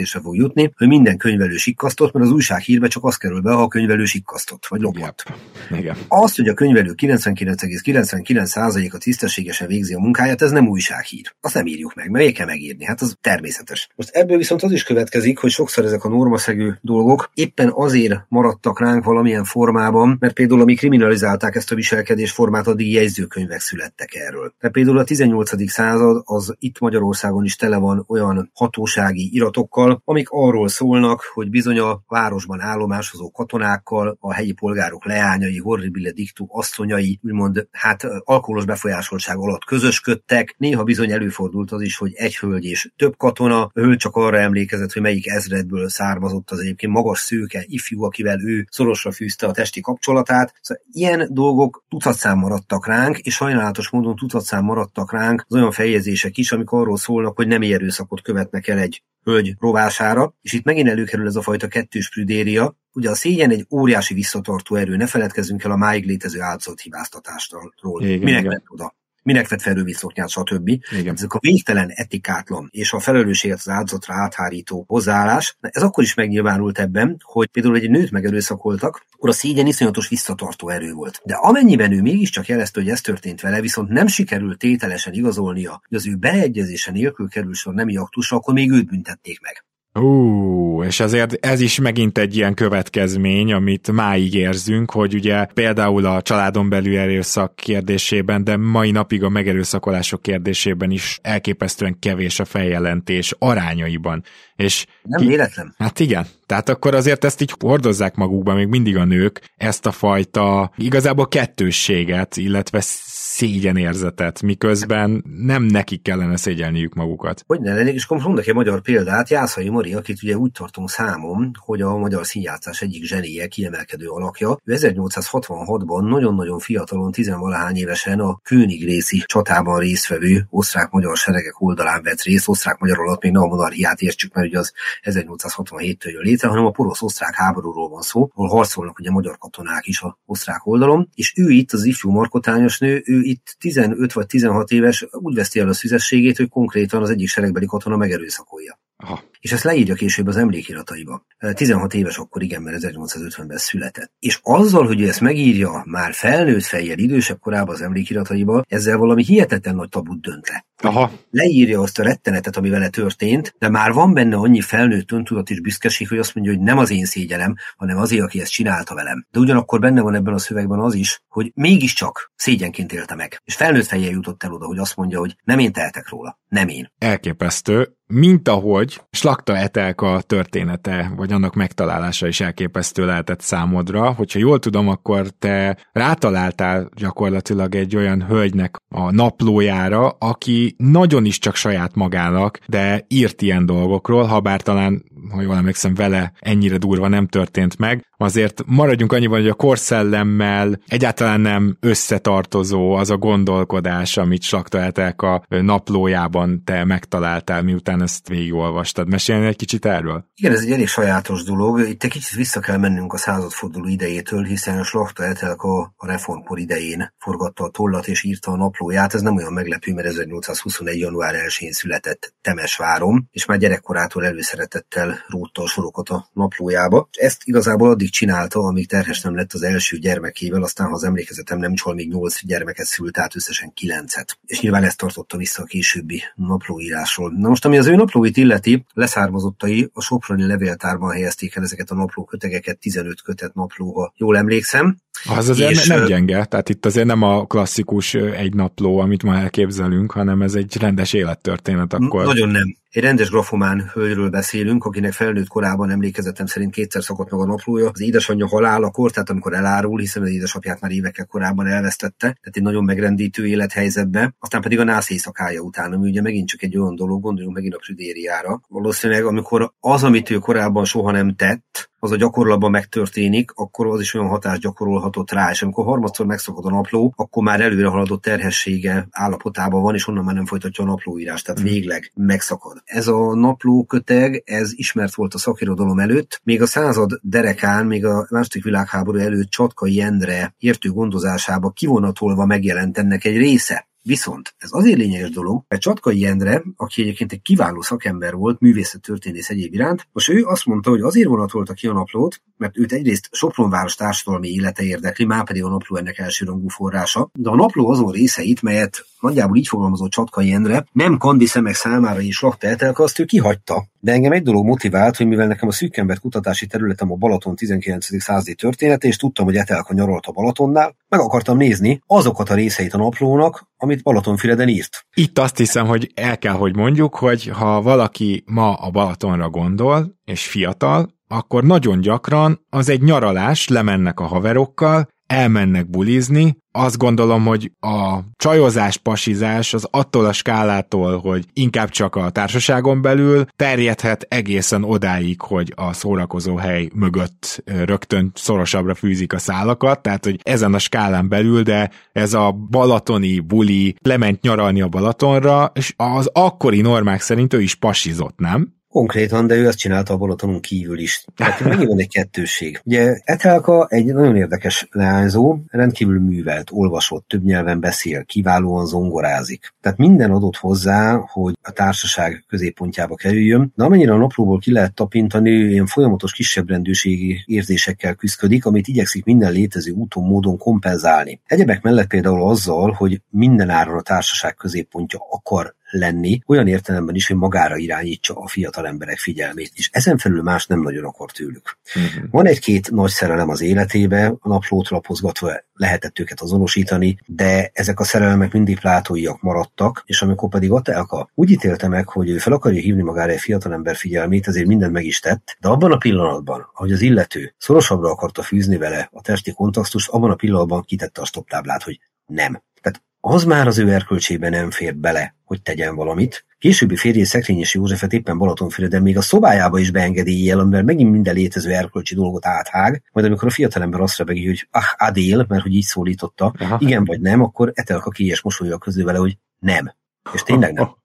döntésre fog jutni, hogy minden könyvelő sikkasztott, mert az újsághírbe csak az kerül be, ha a könyvelő sikkasztott, vagy lopott.
Igen.
Azt, hogy a könyvelő 99,99%-a tisztességesen végzi a munkáját, ez nem újsághír. Azt nem írjuk meg, mert kell megírni, hát az természetes. Most ebből viszont az is következik, hogy sokszor ezek a normaszegő dolgok éppen azért maradtak ránk valamilyen formában, mert például ami kriminalizálták ezt a viselkedés formát, addig jegyzőkönyvek születtek erről. Tehát például a 18. század az itt Magyarországon is tele van olyan hatósági iratokkal, amik arról szólnak, hogy bizony a városban állomásozó katonákkal, a helyi polgárok leányai, horribile dictu asszonyai, úgymond hát alkoholos befolyásoltság alatt közösködtek. Néha bizony előfordult az is, hogy egy hölgy és több katona, a hölgy csak arra emlékezett, hogy melyik ezredből származott az egyébként magas szőke ifjú, akivel ő szorosra fűzte a testi kapcsolatát. Szóval ilyen dolgok tucatszám maradtak ránk, és sajnálatos módon tucatszám maradtak ránk az olyan feljegyzések is, amik arról szólnak, hogy nem erőszakot követnek el egy hölgy rovására, és itt megint előkerül ez a fajta kettős prüdéria. Ugye a szégyen egy óriási visszatartó erő, ne feledkezzünk el a máig létező áldozat hibáztatásról. Minek ment oda? minek vett fel rövidszoknyát, stb. Igen. Ezek a végtelen etikátlan és a felelősséget az áldozatra áthárító hozzáállás, ez akkor is megnyilvánult ebben, hogy például egy nőt megerőszakoltak, akkor a szégyen iszonyatos visszatartó erő volt. De amennyiben ő mégiscsak jelezte, hogy ez történt vele, viszont nem sikerült tételesen igazolnia, hogy az ő beleegyezése nélkül kerül sor nemi aktusra, akkor még őt büntették meg.
Ú, és azért ez is megint egy ilyen következmény, amit máig érzünk, hogy ugye például a családon belül erőszak kérdésében, de mai napig a megerőszakolások kérdésében is elképesztően kevés a feljelentés arányaiban. És
Nem véletlen.
Hát igen, tehát akkor azért ezt így hordozzák magukba még mindig a nők, ezt a fajta igazából kettősséget, illetve szégyenérzetet, miközben nem nekik kellene szégyelniük magukat.
Hogy ne lennék, és akkor mondok egy magyar példát, Jászai Mari, akit ugye úgy tartunk számon, hogy a magyar színjátszás egyik zsenéje, kiemelkedő alakja. Ő 1866-ban nagyon-nagyon fiatalon, tizenvalahány évesen a Königréci csatában résztvevő osztrák-magyar seregek oldalán vett részt, osztrák-magyar alatt még nem a monarchiát értsük, mert ugye az 1867-től jön létre, hanem a porosz-osztrák háborúról van szó, ahol harcolnak ugye magyar katonák is a osztrák oldalon, és ő itt az ifjú markotányos nő, ő itt 15 vagy 16 éves úgy veszti el a szüzességét, hogy konkrétan az egyik seregbeli katona megerőszakolja. Aha. És ezt leírja később az emlékirataiba. 16 éves akkor igen, mert 1850-ben született. És azzal, hogy ő ezt megírja már felnőtt fejjel idősebb korában az emlékirataiba, ezzel valami hihetetlen nagy tabut dönt le.
Aha.
Leírja azt a rettenetet, ami vele történt, de már van benne annyi felnőtt öntudat és büszkeség, hogy azt mondja, hogy nem az én szégyenem, hanem azért, aki ezt csinálta velem. De ugyanakkor benne van ebben a szövegben az is, hogy mégiscsak szégyenként élte meg. És felnőtt fejjel jutott el oda, hogy azt mondja, hogy nem én tehetek róla, nem én.
Elképesztő mint ahogy Slakta Etelka története, vagy annak megtalálása is elképesztő lehetett számodra. Hogyha jól tudom, akkor te rátaláltál gyakorlatilag egy olyan hölgynek a naplójára, aki nagyon is csak saját magának, de írt ilyen dolgokról, ha bár talán ha jól emlékszem, vele ennyire durva nem történt meg. Azért maradjunk annyiban, hogy a korszellemmel egyáltalán nem összetartozó az a gondolkodás, amit Slaktaeltek a naplójában te megtaláltál, miután ezt végigolvastad. Mesélni egy kicsit erről?
Igen, ez egy elég sajátos dolog. Itt egy kicsit vissza kell mennünk a századforduló idejétől, hiszen a Slakta a, a reformkor idején forgatta a tollat és írta a naplóját. Ez nem olyan meglepő, mert 1821. január 1-én született Temesvárom, és már gyerekkorától előszeretettel rótta a sorokat a naplójába. Ezt igazából addig csinálta, amíg terhes nem lett az első gyermekével, aztán, ha az emlékezetem nem csal, még nyolc gyermeket szült, tehát összesen kilencet. És nyilván ezt tartotta vissza a későbbi naplóírásról. Na most, ami az ő naplóit illeti, leszármazottai a Soproni levéltárban helyezték el ezeket a naplókötegeket, 15 kötet naplóha. Jól emlékszem,
az azért és, nem gyenge, tehát itt azért nem a klasszikus egy napló, amit ma elképzelünk, hanem ez egy rendes élettörténet akkor.
Nagyon nem. Egy rendes grafomán hölgyről beszélünk, akinek felnőtt korában emlékezetem szerint kétszer szokott meg a naplója. Az édesanyja halálakor, tehát amikor elárul, hiszen az édesapját már évekkel korábban elvesztette, tehát egy nagyon megrendítő élethelyzetbe. Aztán pedig a nász éjszakája után, ami ugye megint csak egy olyan dolog, gondoljunk megint a Prüdériára. Valószínűleg, amikor az, amit ő korábban soha nem tett, az a gyakorlatban megtörténik, akkor az is olyan hatást gyakorolhatott rá, és amikor harmadszor megszokott a napló, akkor már előre haladott terhessége állapotában van, és onnan már nem folytatja a naplóírást, tehát végleg megszakad. Ez a napló köteg, ez ismert volt a szakirodalom előtt, még a század derekán, még a második világháború előtt Csatkai Endre értő gondozásába kivonatolva megjelent ennek egy része. Viszont ez azért lényeges dolog, mert Csatkai Endre, aki egyébként egy kiváló szakember volt, történész egyéb iránt, most ő azt mondta, hogy azért vonatolta ki a naplót, mert őt egyrészt Sopronváros társadalmi élete érdekli, már pedig a napló ennek elsőrangú forrása, de a napló azon részeit, melyet nagyjából így fogalmazott Csatkai Endre, nem kandi szemek számára is lakta etelke, azt ő kihagyta. De engem egy dolog motivált, hogy mivel nekem a szűkember kutatási területem a Balaton 19. századi története, és tudtam, hogy Etelka nyaralt a Balatonnál, meg akartam nézni azokat a részeit a naplónak, amit Balatonfüreden írt.
Itt azt hiszem, hogy el kell, hogy mondjuk, hogy ha valaki ma a Balatonra gondol, és fiatal, akkor nagyon gyakran az egy nyaralás, lemennek a haverokkal, elmennek bulizni, azt gondolom, hogy a csajozás, pasizás az attól a skálától, hogy inkább csak a társaságon belül terjedhet egészen odáig, hogy a szórakozó hely mögött rögtön szorosabbra fűzik a szálakat, tehát hogy ezen a skálán belül, de ez a balatoni buli lement nyaralni a Balatonra, és az akkori normák szerint ő is pasizott, nem?
Konkrétan, de ő ezt csinálta a Balatonon kívül is. Tehát megint egy kettősség. Ugye Etelka egy nagyon érdekes leányzó, rendkívül művelt, olvasott, több nyelven beszél, kiválóan zongorázik. Tehát minden adott hozzá, hogy a társaság középpontjába kerüljön, de amennyire a naplóból ki lehet tapintani, ilyen folyamatos kisebbrendűségi érzésekkel küzdik, amit igyekszik minden létező úton, módon kompenzálni. Egyebek mellett például azzal, hogy minden áron a társaság középpontja akar lenni, olyan értelemben is, hogy magára irányítsa a fiatal emberek figyelmét, és ezen felül más nem nagyon akar tőlük. Uh-huh. Van egy-két nagy szerelem az életébe, a naplót lapozgatva lehetett őket azonosítani, de ezek a szerelmek mindig plátóiak maradtak, és amikor pedig Atelka úgy ítélte meg, hogy ő fel akarja hívni magára egy fiatalember figyelmét, ezért mindent meg is tett, de abban a pillanatban, ahogy az illető szorosabbra akarta fűzni vele a testi kontextust, abban a pillanatban kitette a stoptáblát, hogy nem. Tehát az már az ő erkölcsében nem fér bele, hogy tegyen valamit. Későbbi férjé Szekrényes Józsefet éppen Balatonfüreden még a szobájába is beengedélye el, amivel megint minden létező erkölcsi dolgot áthág, majd amikor a fiatalember azt rebegi, hogy ah, Adél, mert hogy így szólította, Aha. igen vagy nem, akkor Etelka kies mosolya közül vele, hogy nem. És tényleg nem.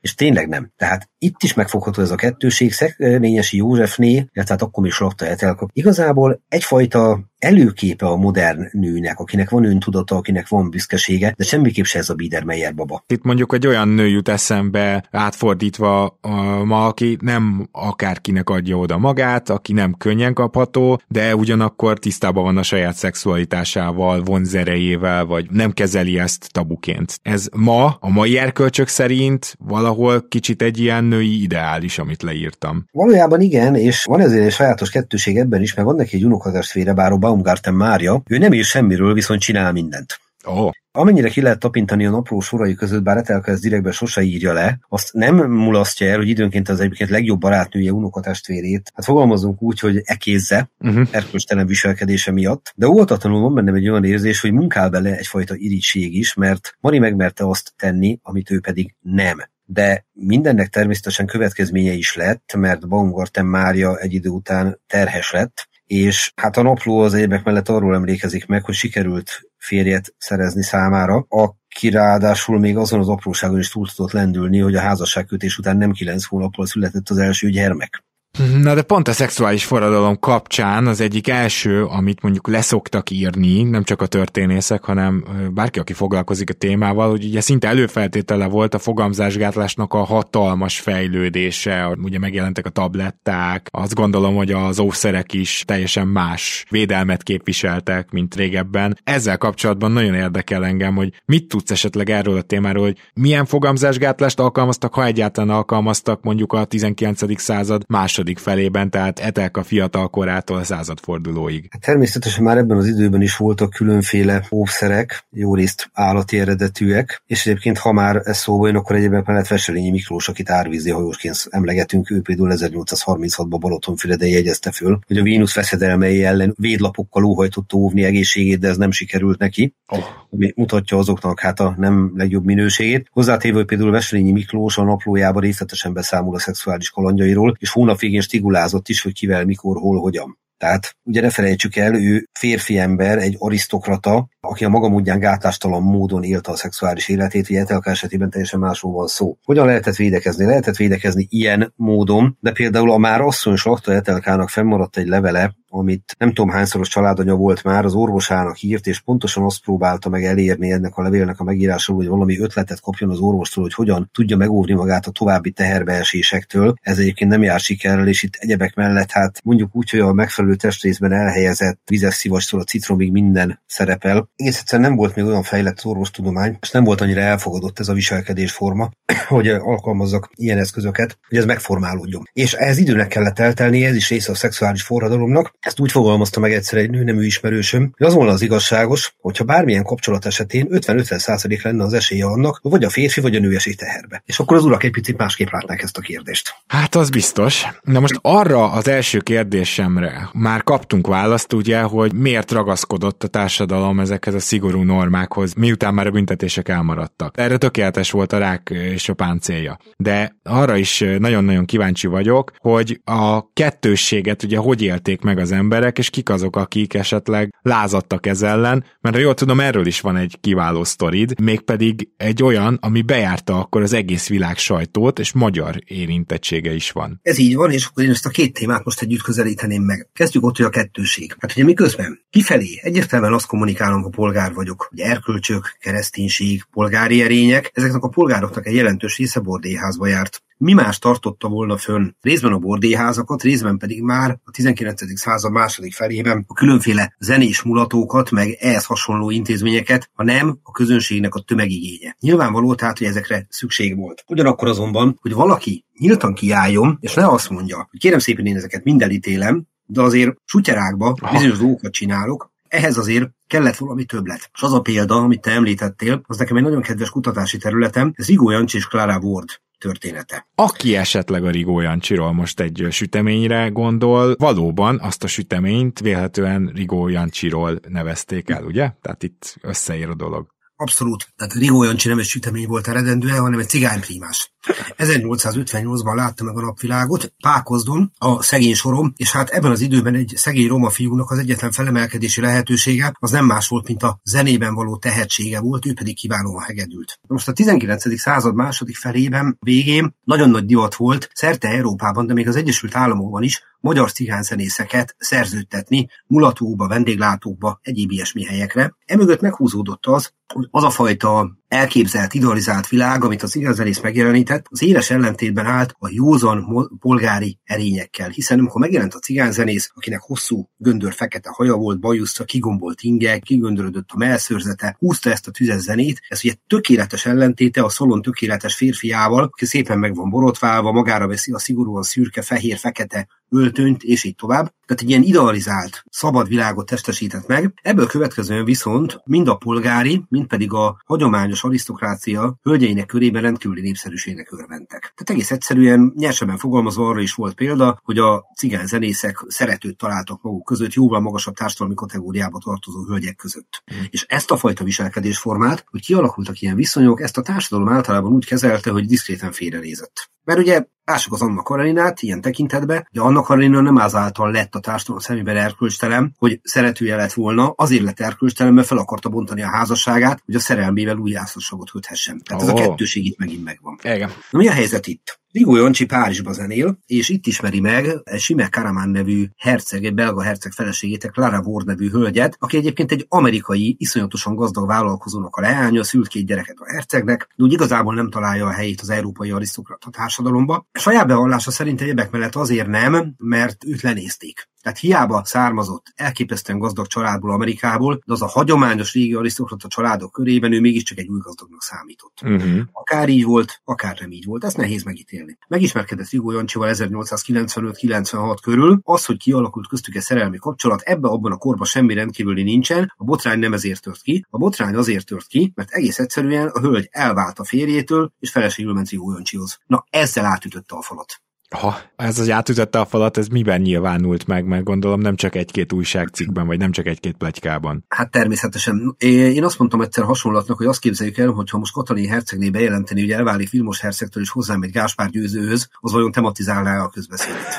És tényleg nem. Tehát itt is megfogható ez a kettőség, Szekrényesi Józsefné, illetve hát akkor is lakta Etelka. Igazából egyfajta előképe a modern nőnek, akinek van öntudata, akinek van büszkesége, de semmiképp se ez a Biedermeier baba.
Itt mondjuk egy olyan nő jut eszembe átfordítva ma, aki nem akárkinek adja oda magát, aki nem könnyen kapható, de ugyanakkor tisztában van a saját szexualitásával, vonzerejével, vagy nem kezeli ezt tabuként. Ez ma, a mai erkölcsök szerint valahol kicsit egy ilyen női ideális, amit leírtam.
Valójában igen, és van ezért egy sajátos kettőség ebben is, mert van neki egy unokatestvére, bár a Baumgarten Mária, ő nem ír semmiről, viszont csinál mindent.
Oh.
Amennyire ki lehet tapintani a napló sorai között, bár Etelka ezt direktben sose írja le, azt nem mulasztja el, hogy időnként az egyébként legjobb barátnője unokatestvérét, hát fogalmazunk úgy, hogy ekézze uh-huh. erkölcstelen viselkedése miatt, de óvatatlanul van bennem egy olyan érzés, hogy munkál bele egyfajta irigység is, mert Mari megmerte azt tenni, amit ő pedig nem de mindennek természetesen következménye is lett, mert Baumgarten Mária egy idő után terhes lett, és hát a napló az évek mellett arról emlékezik meg, hogy sikerült férjet szerezni számára, aki ráadásul még azon az apróságon is túl tudott lendülni, hogy a házasságkötés után nem kilenc hónappal született az első gyermek.
Na de pont a szexuális forradalom kapcsán az egyik első, amit mondjuk leszoktak írni, nem csak a történészek, hanem bárki, aki foglalkozik a témával, hogy ugye szinte előfeltétele volt a fogamzásgátlásnak a hatalmas fejlődése, ugye megjelentek a tabletták, azt gondolom, hogy az ószerek is teljesen más védelmet képviseltek, mint régebben. Ezzel kapcsolatban nagyon érdekel engem, hogy mit tudsz esetleg erről a témáról, hogy milyen fogamzásgátlást alkalmaztak, ha egyáltalán alkalmaztak mondjuk a 19. század második második felében, tehát Etelka fiatal korától századfordulóig.
Hát természetesen már ebben az időben is voltak különféle óvszerek, jó részt állati eredetűek, és egyébként ha már ez szóba jön, akkor egyébként mellett Veselényi Miklós, akit árvízi hajósként emlegetünk, ő például 1836-ban Balatonfüreden jegyezte föl, hogy a Vénusz veszedelmei ellen védlapokkal óhajtott óvni egészségét, de ez nem sikerült neki, oh. Ami mutatja azoknak hát a nem legjobb minőségét. Hozzátéve, például Veselényi Miklós a naplójában részletesen beszámol a szexuális kalandjairól, és hónap végén stigulázott is, hogy kivel, mikor, hol, hogyan. Tehát ugye ne felejtsük el, ő férfi ember, egy arisztokrata, aki a maga módján gátlástalan módon élte a szexuális életét, ugye Etelka esetében teljesen másról van szó. Hogyan lehetett védekezni? Lehetett védekezni ilyen módon, de például a már asszony Slakta Etelkának fennmaradt egy levele, amit nem tudom hányszoros családanya volt már, az orvosának írt, és pontosan azt próbálta meg elérni ennek a levélnek a megírásáról, hogy valami ötletet kapjon az orvostól, hogy hogyan tudja megóvni magát a további teherbeesésektől. Ez egyébként nem jár sikerrel, és itt egyebek mellett, hát mondjuk úgy, hogy a megfelelő testrészben elhelyezett vizes szivastól a citromig minden szerepel. Egész egyszerűen nem volt még olyan fejlett orvostudomány, és nem volt annyira elfogadott ez a viselkedésforma, hogy alkalmazzak ilyen eszközöket, hogy ez megformálódjon. És ez időnek kellett eltelni, ez is része a szexuális forradalomnak, ezt úgy fogalmazta meg egyszer egy nőnemű ismerősöm, hogy az volna az igazságos, hogyha bármilyen kapcsolat esetén 50-50 százalék lenne az esélye annak, vagy a férfi vagy a nő esik teherbe. És akkor az urak egy picit másképp látnák ezt a kérdést.
Hát az biztos. Na most arra az első kérdésemre már kaptunk választ, ugye, hogy miért ragaszkodott a társadalom ezekhez a szigorú normákhoz, miután már a büntetések elmaradtak. Erre tökéletes volt a rák és a páncélja. De arra is nagyon-nagyon kíváncsi vagyok, hogy a kettősséget ugye hogy élték meg az emberek, és kik azok, akik esetleg lázadtak ez ellen, mert ha jól tudom, erről is van egy kiváló sztorid, mégpedig egy olyan, ami bejárta akkor az egész világ sajtót, és magyar érintettsége is van.
Ez így van, és akkor én ezt a két témát most együtt közelíteném meg. Kezdjük ott, hogy a kettőség. Hát ugye miközben kifelé egyértelműen azt kommunikálunk, a polgár vagyok, hogy erkölcsök, kereszténység, polgári erények, ezeknek a polgároknak egy jelentős része bordéházba járt mi más tartotta volna fönn részben a bordéházakat, részben pedig már a 19. század második felében a különféle zenés mulatókat, meg ehhez hasonló intézményeket, ha nem a közönségnek a tömegigénye. Nyilvánvaló tehát, hogy ezekre szükség volt. Ugyanakkor azonban, hogy valaki nyíltan kiálljon, és ne azt mondja, hogy kérem szépen én ezeket mind elítélem, de azért sutyerákba bizonyos dolgokat csinálok, ehhez azért kellett valami többlet. És az a példa, amit te említettél, az nekem egy nagyon kedves kutatási területem, ez Igó Jancsi és Clara Ward története.
Aki esetleg a Rigó Jancsiról most egy süteményre gondol, valóban azt a süteményt vélhetően Rigó Jancsiról nevezték el, ugye? Tehát itt összeér a dolog.
Abszolút. Tehát Rigó Jancsi nem egy sütemény volt eredendően, hanem egy cigányprímás. 1858-ban látta meg a napvilágot, Pákozdon, a szegény sorom, és hát ebben az időben egy szegény roma fiúnak az egyetlen felemelkedési lehetősége az nem más volt, mint a zenében való tehetsége volt, ő pedig kiválóan hegedült. Most a 19. század második felében, végén nagyon nagy divat volt szerte Európában, de még az Egyesült Államokban is magyar cigányzenészeket szerződtetni mulatóba, vendéglátókba, egyéb ilyesmi helyekre. Emögött meghúzódott az, hogy az a fajta elképzelt, idealizált világ, amit az igazzenész megjelenített, az éles ellentétben állt a józan polgári erényekkel, hiszen amikor megjelent a cigányzenész, akinek hosszú, göndör fekete haja volt, bajuszta, kigombolt inge, kigöndörödött a melszőrzete, húzta ezt a tüzes zenét, ez ugye tökéletes ellentéte a szolon tökéletes férfiával, aki szépen meg van borotválva, magára veszi a szigorúan szürke, fehér, fekete öltönyt, és így tovább. Tehát egy ilyen idealizált, szabad világot testesített meg. Ebből következően viszont mind a polgári, mind pedig a hagyományos arisztokrácia hölgyeinek körében rendkívüli népszerűségnek örventek. Tehát egész egyszerűen nyersebben fogalmazva arra is volt példa, hogy a cigány zenészek szeretőt találtak maguk között jóval magasabb társadalmi kategóriába tartozó hölgyek között. Mm. És ezt a fajta viselkedésformát, hogy kialakultak ilyen viszonyok, ezt a társadalom általában úgy kezelte, hogy diszkréten félrenézett. Mert ugye lássuk az Anna Kareninát ilyen tekintetben, de Anna Karenina nem azáltal lett a társadalom szemében erkölcstelen, hogy szeretője lett volna, azért lett erkölcstelen, mert fel akarta bontani a házasságát, hogy a szerelmével új házasságot köthessen. Tehát oh. ez a kettőség itt megint megvan.
Igen.
Na, mi a helyzet itt? Rigó Jancsi Párizsba zenél, és itt ismeri meg Sime Karaman nevű herceg, egy belga herceg feleségét, Clara Ward nevű hölgyet, aki egyébként egy amerikai, iszonyatosan gazdag vállalkozónak a leánya, szült két gyereket a hercegnek, de úgy igazából nem találja a helyét az európai arisztokrata társadalomba. A saját bevallása szerint egyebek mellett azért nem, mert őt lenézték. Tehát hiába származott elképesztően gazdag családból Amerikából, de az a hagyományos régi arisztokrata családok körében ő mégiscsak egy új gazdagnak számított. Uh-huh. Akár így volt, akár nem így volt. Ezt nehéz megítélni. Megismerkedett Vigó Jancsival 1895-96 körül. Az, hogy kialakult köztük egy szerelmi kapcsolat, ebbe abban a korban semmi rendkívüli nincsen. A botrány nem ezért tört ki. A botrány azért tört ki, mert egész egyszerűen a hölgy elvált a férjétől, és feleségül ment Vigó Jancsihoz. Na, ezzel átütötte a falat.
Ha ez az átütötte a falat, ez miben nyilvánult meg, mert gondolom nem csak egy-két újságcikkben, vagy nem csak egy-két plegykában.
Hát természetesen. Én azt mondtam egyszer hasonlatnak, hogy azt képzeljük el, hogy ha most Katalin hercegné bejelenteni, hogy elválik Vilmos hercegtől és hozzám egy Gáspár győzőhöz, az vajon tematizálná a közbeszédet?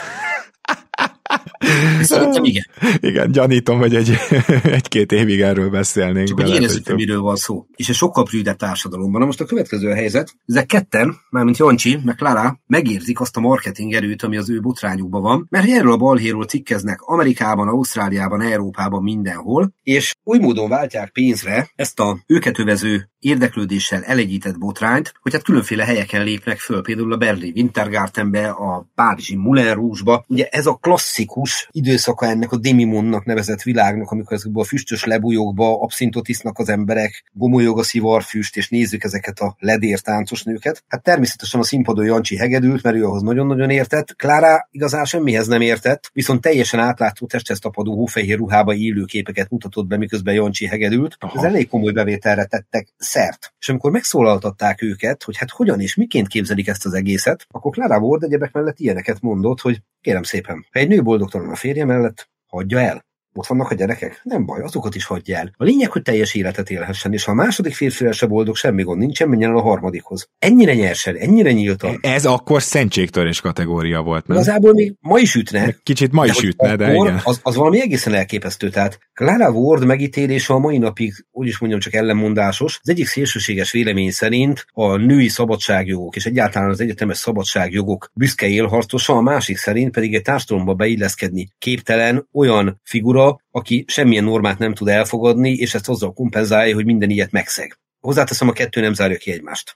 Szerintem igen.
Igen, gyanítom, hogy egy, egy-két évig erről beszélnénk.
Csak hogy én hogy miről van szó. És egy sokkal prűdebb társadalomban. Na most a következő a helyzet. Ezek ketten, mármint Jancsi, meg Clara, megérzik azt a marketing erőt, ami az ő botrányukban van, mert erről a balhéról cikkeznek Amerikában, Ausztráliában, Európában, mindenhol, és új módon váltják pénzre ezt a őket övező érdeklődéssel elegyített botrányt, hogy hát különféle helyeken lépnek föl, például a Berlin Wintergartenbe, a Párizsi Moulin Rouge-ba. Ugye ez a klasszikus időszaka ennek a Demimonnak nevezett világnak, amikor ezekből a füstös lebújókba abszintot isznak az emberek, gomolyog a szivarfüst, és nézzük ezeket a ledér táncos nőket. Hát természetesen a színpadon Jancsi hegedült, mert ő ahhoz nagyon-nagyon értett. Klára igazán semmihez nem értett, viszont teljesen átlátszó testhez tapadó hófehér ruhába élő képeket mutatott be, miközben Jancsi hegedült. Ez elég komoly bevételre tettek szert. És amikor megszólaltatták őket, hogy hát hogyan és miként képzelik ezt az egészet, akkor Clara Ward egyebek mellett ilyeneket mondott, hogy kérem szépen, ha egy nő boldogtalan a férje mellett, hagyja el ott vannak a gyerekek? Nem baj, azokat is hagyja el. A lényeg, hogy teljes életet élhessen, és ha a második férfivel se boldog, semmi gond nincsen, menjen el a harmadikhoz. Ennyire nyersen, ennyire nyíltan.
Ez akkor szentségtörés kategória volt, nem?
Igazából még ma is ütne.
Kicsit ma is ütne, de igen.
Az, az valami egészen elképesztő. Tehát Clara Ward megítélése a mai napig, úgy is mondjam, csak ellenmondásos. Az egyik szélsőséges vélemény szerint a női szabadságjogok és egyáltalán az egyetemes szabadságjogok büszke élharcosa, a másik szerint pedig egy társadalomba beilleszkedni képtelen olyan figura, aki semmilyen normát nem tud elfogadni, és ezt azzal kompenzálja, hogy minden ilyet megszeg. Hozzáteszem, a kettő nem zárja ki egymást,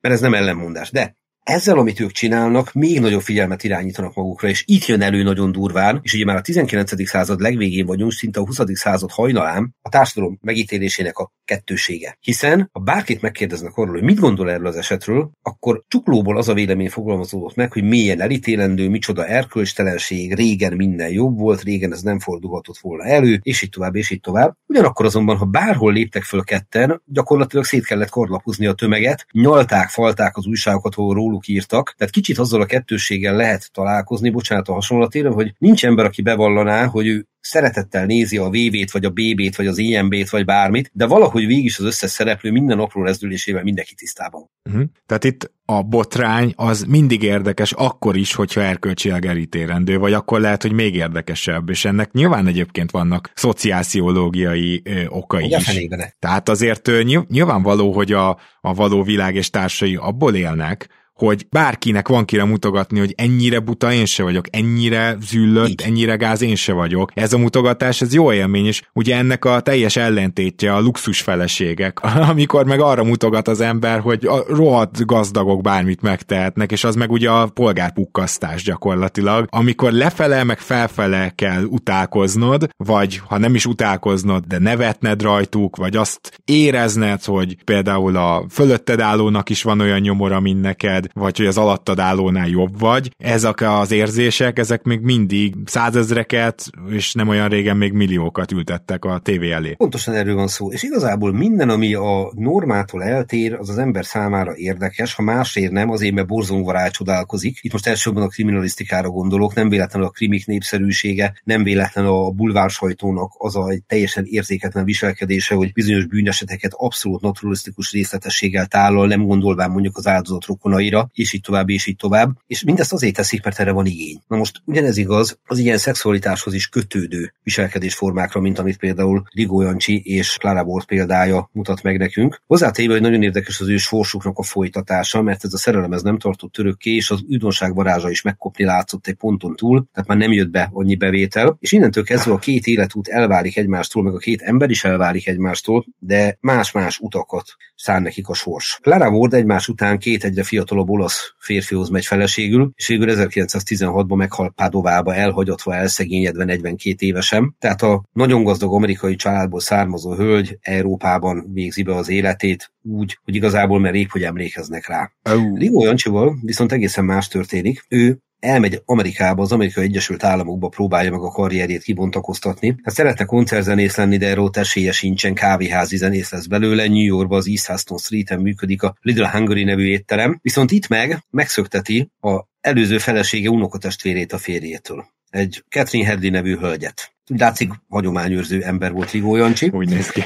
mert ez nem ellenmondás. De ezzel, amit ők csinálnak, még nagyobb figyelmet irányítanak magukra, és itt jön elő nagyon durván, és ugye már a 19. század legvégén vagyunk, szinte a 20. század hajnalán a társadalom megítélésének a kettősége. Hiszen, ha bárkit megkérdeznek arról, hogy mit gondol erről az esetről, akkor csuklóból az a vélemény fogalmazódott meg, hogy mélyen elítélendő, micsoda erkölcstelenség, régen minden jobb volt, régen ez nem fordulhatott volna elő, és így tovább, és így tovább. Ugyanakkor azonban, ha bárhol léptek föl ketten, gyakorlatilag szét kellett korlapozni a tömeget, nyalták, falták az újságokat, ahol róluk írtak. Tehát kicsit azzal a kettőséggel lehet találkozni, bocsánat a hasonlatére, hogy nincs ember, aki bevallaná, hogy ő szeretettel nézi a VV-t, vagy a BB-t, vagy az IMB-t, vagy bármit, de valahogy végig is az összes szereplő minden apró rezdülésével mindenki tisztában.
Uh-huh. Tehát itt a botrány az mindig érdekes, akkor is, hogyha erkölcsileg elítélendő, vagy akkor lehet, hogy még érdekesebb, és ennek nyilván egyébként vannak szociálpszichológiai ö, okai
Ugye
is.
Fenékbene.
Tehát azért ö, nyilvánvaló, hogy a, a való világ és társai abból élnek, hogy bárkinek van kire mutogatni, hogy ennyire buta én se vagyok, ennyire züllött, Így. ennyire gáz én se vagyok. Ez a mutogatás, ez jó élmény, és ugye ennek a teljes ellentétje a luxus feleségek, amikor meg arra mutogat az ember, hogy a rohadt gazdagok bármit megtehetnek, és az meg ugye a polgárpukkasztás gyakorlatilag, amikor lefele meg felfele kell utálkoznod, vagy ha nem is utálkoznod, de nevetned rajtuk, vagy azt érezned, hogy például a fölötted állónak is van olyan nyomora, mint neked, vagy hogy az alattad állónál jobb vagy. Ezek az érzések, ezek még mindig százezreket, és nem olyan régen még milliókat ültettek a tévé elé.
Pontosan erről van szó. És igazából minden, ami a normától eltér, az az ember számára érdekes, ha másért nem, azért mert borzongva rácsodálkozik. Itt most elsősorban a kriminalisztikára gondolok, nem véletlenül a krimik népszerűsége, nem véletlenül a bulvársajtónak az a teljesen érzéketlen viselkedése, hogy bizonyos bűneseteket abszolút naturalisztikus részletességgel tállal, nem gondolván mondjuk az áldozat rokonaira, és így tovább, és így tovább. És mindezt azért teszik, mert erre van igény. Na most ugyanez igaz az ilyen szexualitáshoz is kötődő viselkedésformákra, mint amit például Rigó Jancsi és Clara Bort példája mutat meg nekünk. Hozzátéve, hogy nagyon érdekes az ő sorsuknak a folytatása, mert ez a szerelem ez nem tartott örökké, és az üdonság varázsa is megkopni látszott egy ponton túl, tehát már nem jött be annyi bevétel, és innentől kezdve a két életút elválik egymástól, meg a két ember is elválik egymástól, de más-más utakat szán nekik a sors. Clara Ward egymás után két egyre fiatalabb olasz férfihoz megy feleségül, és végül 1916-ban meghal Padovába elhagyatva, elszegényedve 42 évesen. Tehát a nagyon gazdag amerikai családból származó hölgy Európában végzi be az életét, úgy, hogy igazából mert rég, hogy emlékeznek rá. Oh. Rigó Jancsival viszont egészen más történik. Ő elmegy Amerikába, az Amerikai Egyesült Államokba próbálja meg a karrierjét kibontakoztatni. Hát szeretne koncertzenész lenni, de erről esélye sincsen, kávéházi zenész lesz belőle. New Yorkban az East Huston Street-en működik a Little Hungary nevű étterem. Viszont itt meg megszökteti a előző felesége unokatestvérét a férjétől. Egy Catherine Headley nevű hölgyet. Látszik, hagyományőrző ember volt Rigó Jancsi.
Úgy néz ki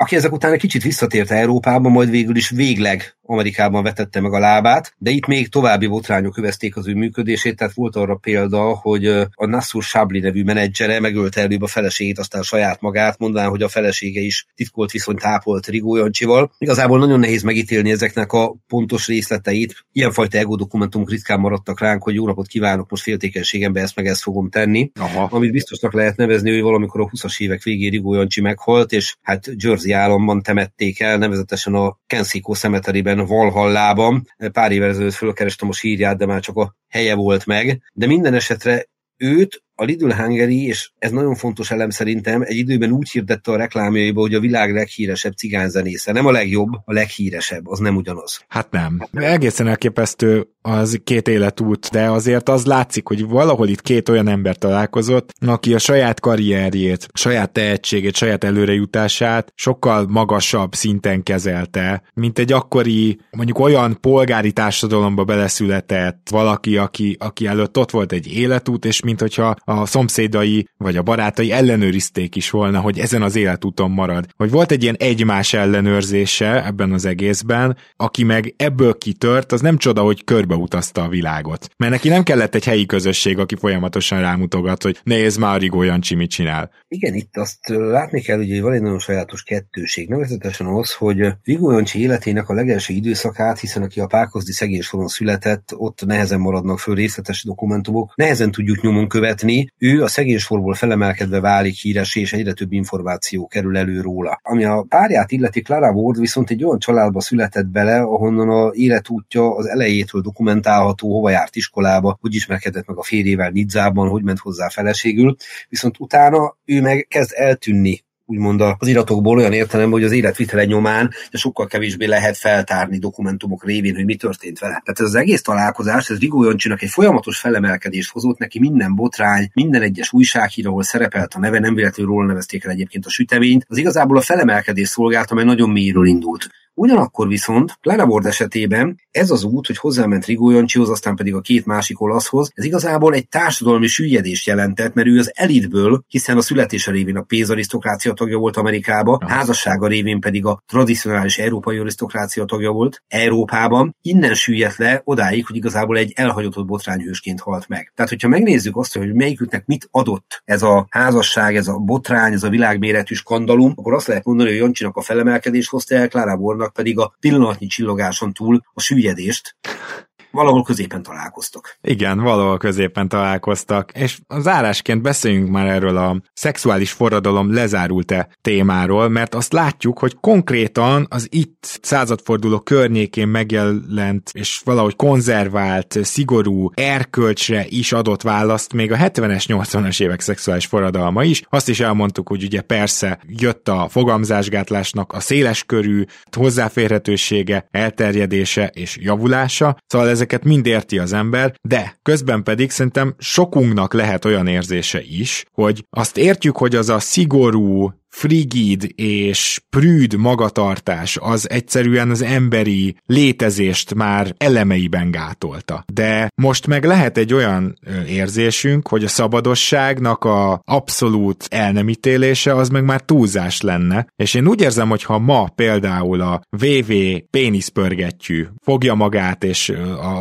aki ezek után egy kicsit visszatért Európába, majd végül is végleg Amerikában vetette meg a lábát, de itt még további botrányok övezték az ő működését, tehát volt arra példa, hogy a Nassur Sabli nevű menedzsere megölte előbb a feleségét, aztán saját magát, mondaná, hogy a felesége is titkolt viszonyt ápolt Rigó Jancsival. Igazából nagyon nehéz megítélni ezeknek a pontos részleteit. Ilyenfajta ego dokumentumok ritkán maradtak ránk, hogy jó napot kívánok, most féltékenységembe ezt meg ezt fogom tenni. Aha. Amit biztosnak lehet nevezni, hogy valamikor a 20-as évek végén Rigó Jancsi meghalt, és hát Jersey államban temették el, nevezetesen a Kensico Valhallában. Pár évvel ezelőtt fölkerestem a sírját, de már csak a helye volt meg. De minden esetre őt a Lidl Hungary, és ez nagyon fontos elem szerintem, egy időben úgy hirdette a reklámjaiba, hogy a világ leghíresebb cigányzenésze. Nem a legjobb, a leghíresebb, az nem ugyanaz.
Hát nem. Egészen elképesztő az két életút, de azért az látszik, hogy valahol itt két olyan ember találkozott, aki a saját karrierjét, saját tehetségét, saját előrejutását sokkal magasabb szinten kezelte, mint egy akkori, mondjuk olyan polgári társadalomba beleszületett valaki, aki, aki előtt ott volt egy életút, és mint hogyha a szomszédai vagy a barátai ellenőrizték is volna, hogy ezen az életúton marad. Hogy volt egy ilyen egymás ellenőrzése ebben az egészben, aki meg ebből kitört, az nem csoda, hogy körbeutazta a világot. Mert neki nem kellett egy helyi közösség, aki folyamatosan rámutogat, hogy nézd már, Rigó Jancsi mit csinál.
Igen, itt azt látni kell, hogy van egy nagyon sajátos kettőség. Nevezetesen az, hogy Rigó Jancsi életének a legelső időszakát, hiszen aki a Pákozdi szegény soron született, ott nehezen maradnak föl részletes dokumentumok, nehezen tudjuk nyomon követni, ő a szegénysorból felemelkedve válik híres, és egyre több információ kerül elő róla. Ami a párját illeti, Clara Ward viszont egy olyan családba született bele, ahonnan a életútja az elejétől dokumentálható, hova járt iskolába, hogy ismerkedett meg a férjével Nidzában, hogy ment hozzá feleségül, viszont utána ő meg kezd eltűnni úgymond az iratokból olyan értelem, hogy az életvitele nyomán de sokkal kevésbé lehet feltárni dokumentumok révén, hogy mi történt vele. Tehát ez az egész találkozás, ez Rigó Jancsinak egy folyamatos felemelkedést hozott neki minden botrány, minden egyes újsághír, ahol szerepelt a neve, nem véletlenül róla nevezték el egyébként a süteményt, az igazából a felemelkedés szolgált, amely nagyon mélyről indult. Ugyanakkor viszont Ward esetében ez az út, hogy hozzáment Rigó Jancsihoz, aztán pedig a két másik olaszhoz, ez igazából egy társadalmi süllyedést jelentett, mert ő az elitből, hiszen a születése révén a pénzarisztokrácia tagja volt Amerikába, a házassága révén pedig a tradicionális európai arisztokrácia tagja volt Európában, innen süllyedt le odáig, hogy igazából egy elhagyatott botrányhősként halt meg. Tehát, hogyha megnézzük azt, hogy melyiküknek mit adott ez a házasság, ez a botrány, ez a világméretű skandalum, akkor azt lehet mondani, hogy Jancsinak a felemelkedés hozta el, Bornak pedig a pillanatnyi csillogáson túl a süllyedést. Valahol középen találkoztak.
Igen, valahol középen találkoztak, és zárásként beszéljünk már erről a szexuális forradalom lezárult-e témáról, mert azt látjuk, hogy konkrétan az itt századforduló környékén megjelent és valahogy konzervált, szigorú erkölcsre is adott választ még a 70-es, 80-as évek szexuális forradalma is. Azt is elmondtuk, hogy ugye persze jött a fogamzásgátlásnak a széles körű hozzáférhetősége, elterjedése és javulása, szóval ezeket mind érti az ember, de közben pedig szerintem sokunknak lehet olyan érzése is, hogy azt értjük, hogy az a szigorú, frigid és prűd magatartás az egyszerűen az emberi létezést már elemeiben gátolta. De most meg lehet egy olyan érzésünk, hogy a szabadosságnak a abszolút elnemítélése az meg már túlzás lenne, és én úgy érzem, hogy ha ma például a VV péniszpörgettyű fogja magát, és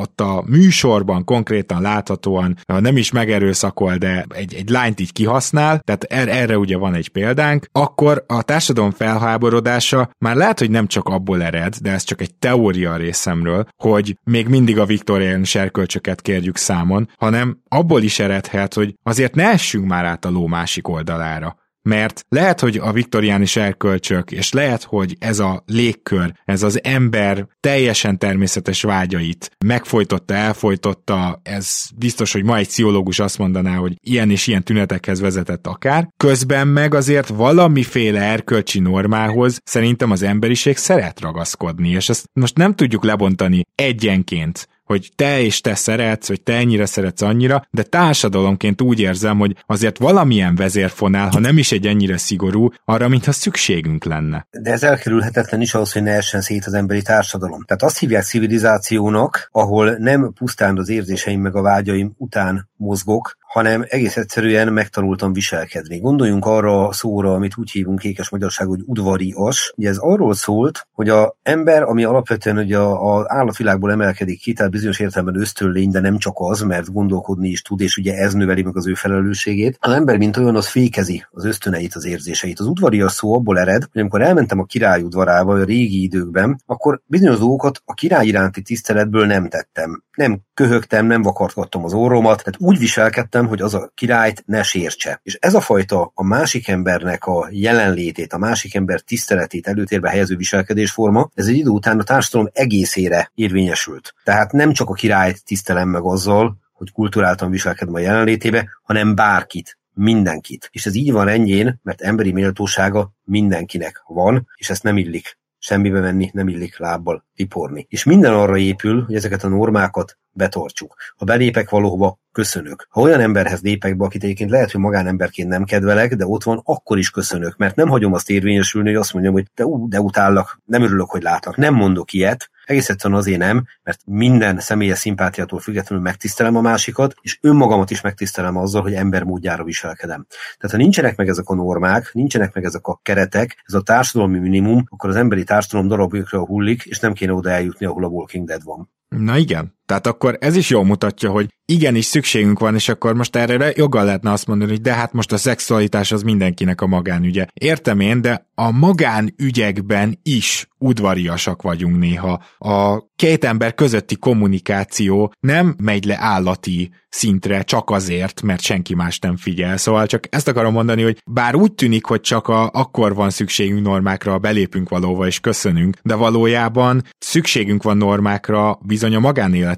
ott a műsorban konkrétan láthatóan nem is megerőszakol, de egy, egy lányt így kihasznál, tehát er, erre ugye van egy példánk, akkor a társadalom felháborodása már lehet, hogy nem csak abból ered, de ez csak egy teória részemről, hogy még mindig a viktorián serkölcsöket kérjük számon, hanem abból is eredhet, hogy azért ne essünk már át a ló másik oldalára mert lehet, hogy a viktoriánis erkölcsök, és lehet, hogy ez a légkör, ez az ember teljesen természetes vágyait megfojtotta, elfojtotta, ez biztos, hogy ma egy pszichológus azt mondaná, hogy ilyen és ilyen tünetekhez vezetett akár, közben meg azért valamiféle erkölcsi normához szerintem az emberiség szeret ragaszkodni, és ezt most nem tudjuk lebontani egyenként hogy te és te szeretsz, hogy te ennyire szeretsz annyira, de társadalomként úgy érzem, hogy azért valamilyen vezérfonál, ha nem is egy ennyire szigorú, arra, mintha szükségünk lenne.
De ez elkerülhetetlen is ahhoz, hogy ne essen szét az emberi társadalom. Tehát azt hívják civilizációnak, ahol nem pusztán az érzéseim meg a vágyaim után mozgok, hanem egész egyszerűen megtanultam viselkedni. Gondoljunk arra a szóra, amit úgy hívunk kékes magyarság, hogy udvarias. Ugye ez arról szólt, hogy a ember, ami alapvetően ugye az állatvilágból emelkedik ki, tehát bizonyos értelemben ösztönlény, de nem csak az, mert gondolkodni is tud, és ugye ez növeli meg az ő felelősségét. Az ember, mint olyan, az fékezi az ösztöneit, az érzéseit. Az udvarias szó abból ered, hogy amikor elmentem a király udvarába a régi időkben, akkor bizonyos dolgokat a király iránti tiszteletből nem tettem. Nem köhögtem, nem vakartgattam az orromat, tehát úgy viselkedtem, hogy az a királyt ne sértse. És ez a fajta a másik embernek a jelenlétét, a másik ember tiszteletét előtérbe helyező viselkedésforma, ez egy idő után a társadalom egészére érvényesült. Tehát nem csak a királyt tisztelem meg azzal, hogy kulturáltan viselkedem a jelenlétébe, hanem bárkit, mindenkit. És ez így van ennyien, mert emberi méltósága mindenkinek van, és ezt nem illik semmibe venni, nem illik lábbal tiporni. És minden arra épül, hogy ezeket a normákat betartsuk. Ha belépek valóba, köszönök. Ha olyan emberhez lépek be, akit egyébként lehet, hogy magánemberként nem kedvelek, de ott van, akkor is köszönök, mert nem hagyom azt érvényesülni, hogy azt mondjam, hogy de, ú, de utállak, nem örülök, hogy látlak. Nem mondok ilyet, egész egyszerűen azért nem, mert minden személyes szimpátiától függetlenül megtisztelem a másikat, és önmagamat is megtisztelem azzal, hogy ember módjára viselkedem. Tehát ha nincsenek meg ezek a normák, nincsenek meg ezek a keretek, ez a társadalmi minimum, akkor az emberi társadalom darabjukra hullik, és nem kéne oda eljutni, ahol a Walking Dead van.
Na igen, tehát akkor ez is jól mutatja, hogy igenis szükségünk van, és akkor most erre joggal lehetne azt mondani, hogy de hát most a szexualitás az mindenkinek a magánügye. Értem én, de a magánügyekben is udvariasak vagyunk néha. A két ember közötti kommunikáció nem megy le állati szintre csak azért, mert senki más nem figyel. Szóval csak ezt akarom mondani, hogy bár úgy tűnik, hogy csak a, akkor van szükségünk normákra, belépünk valóva és köszönünk, de valójában szükségünk van normákra bizony a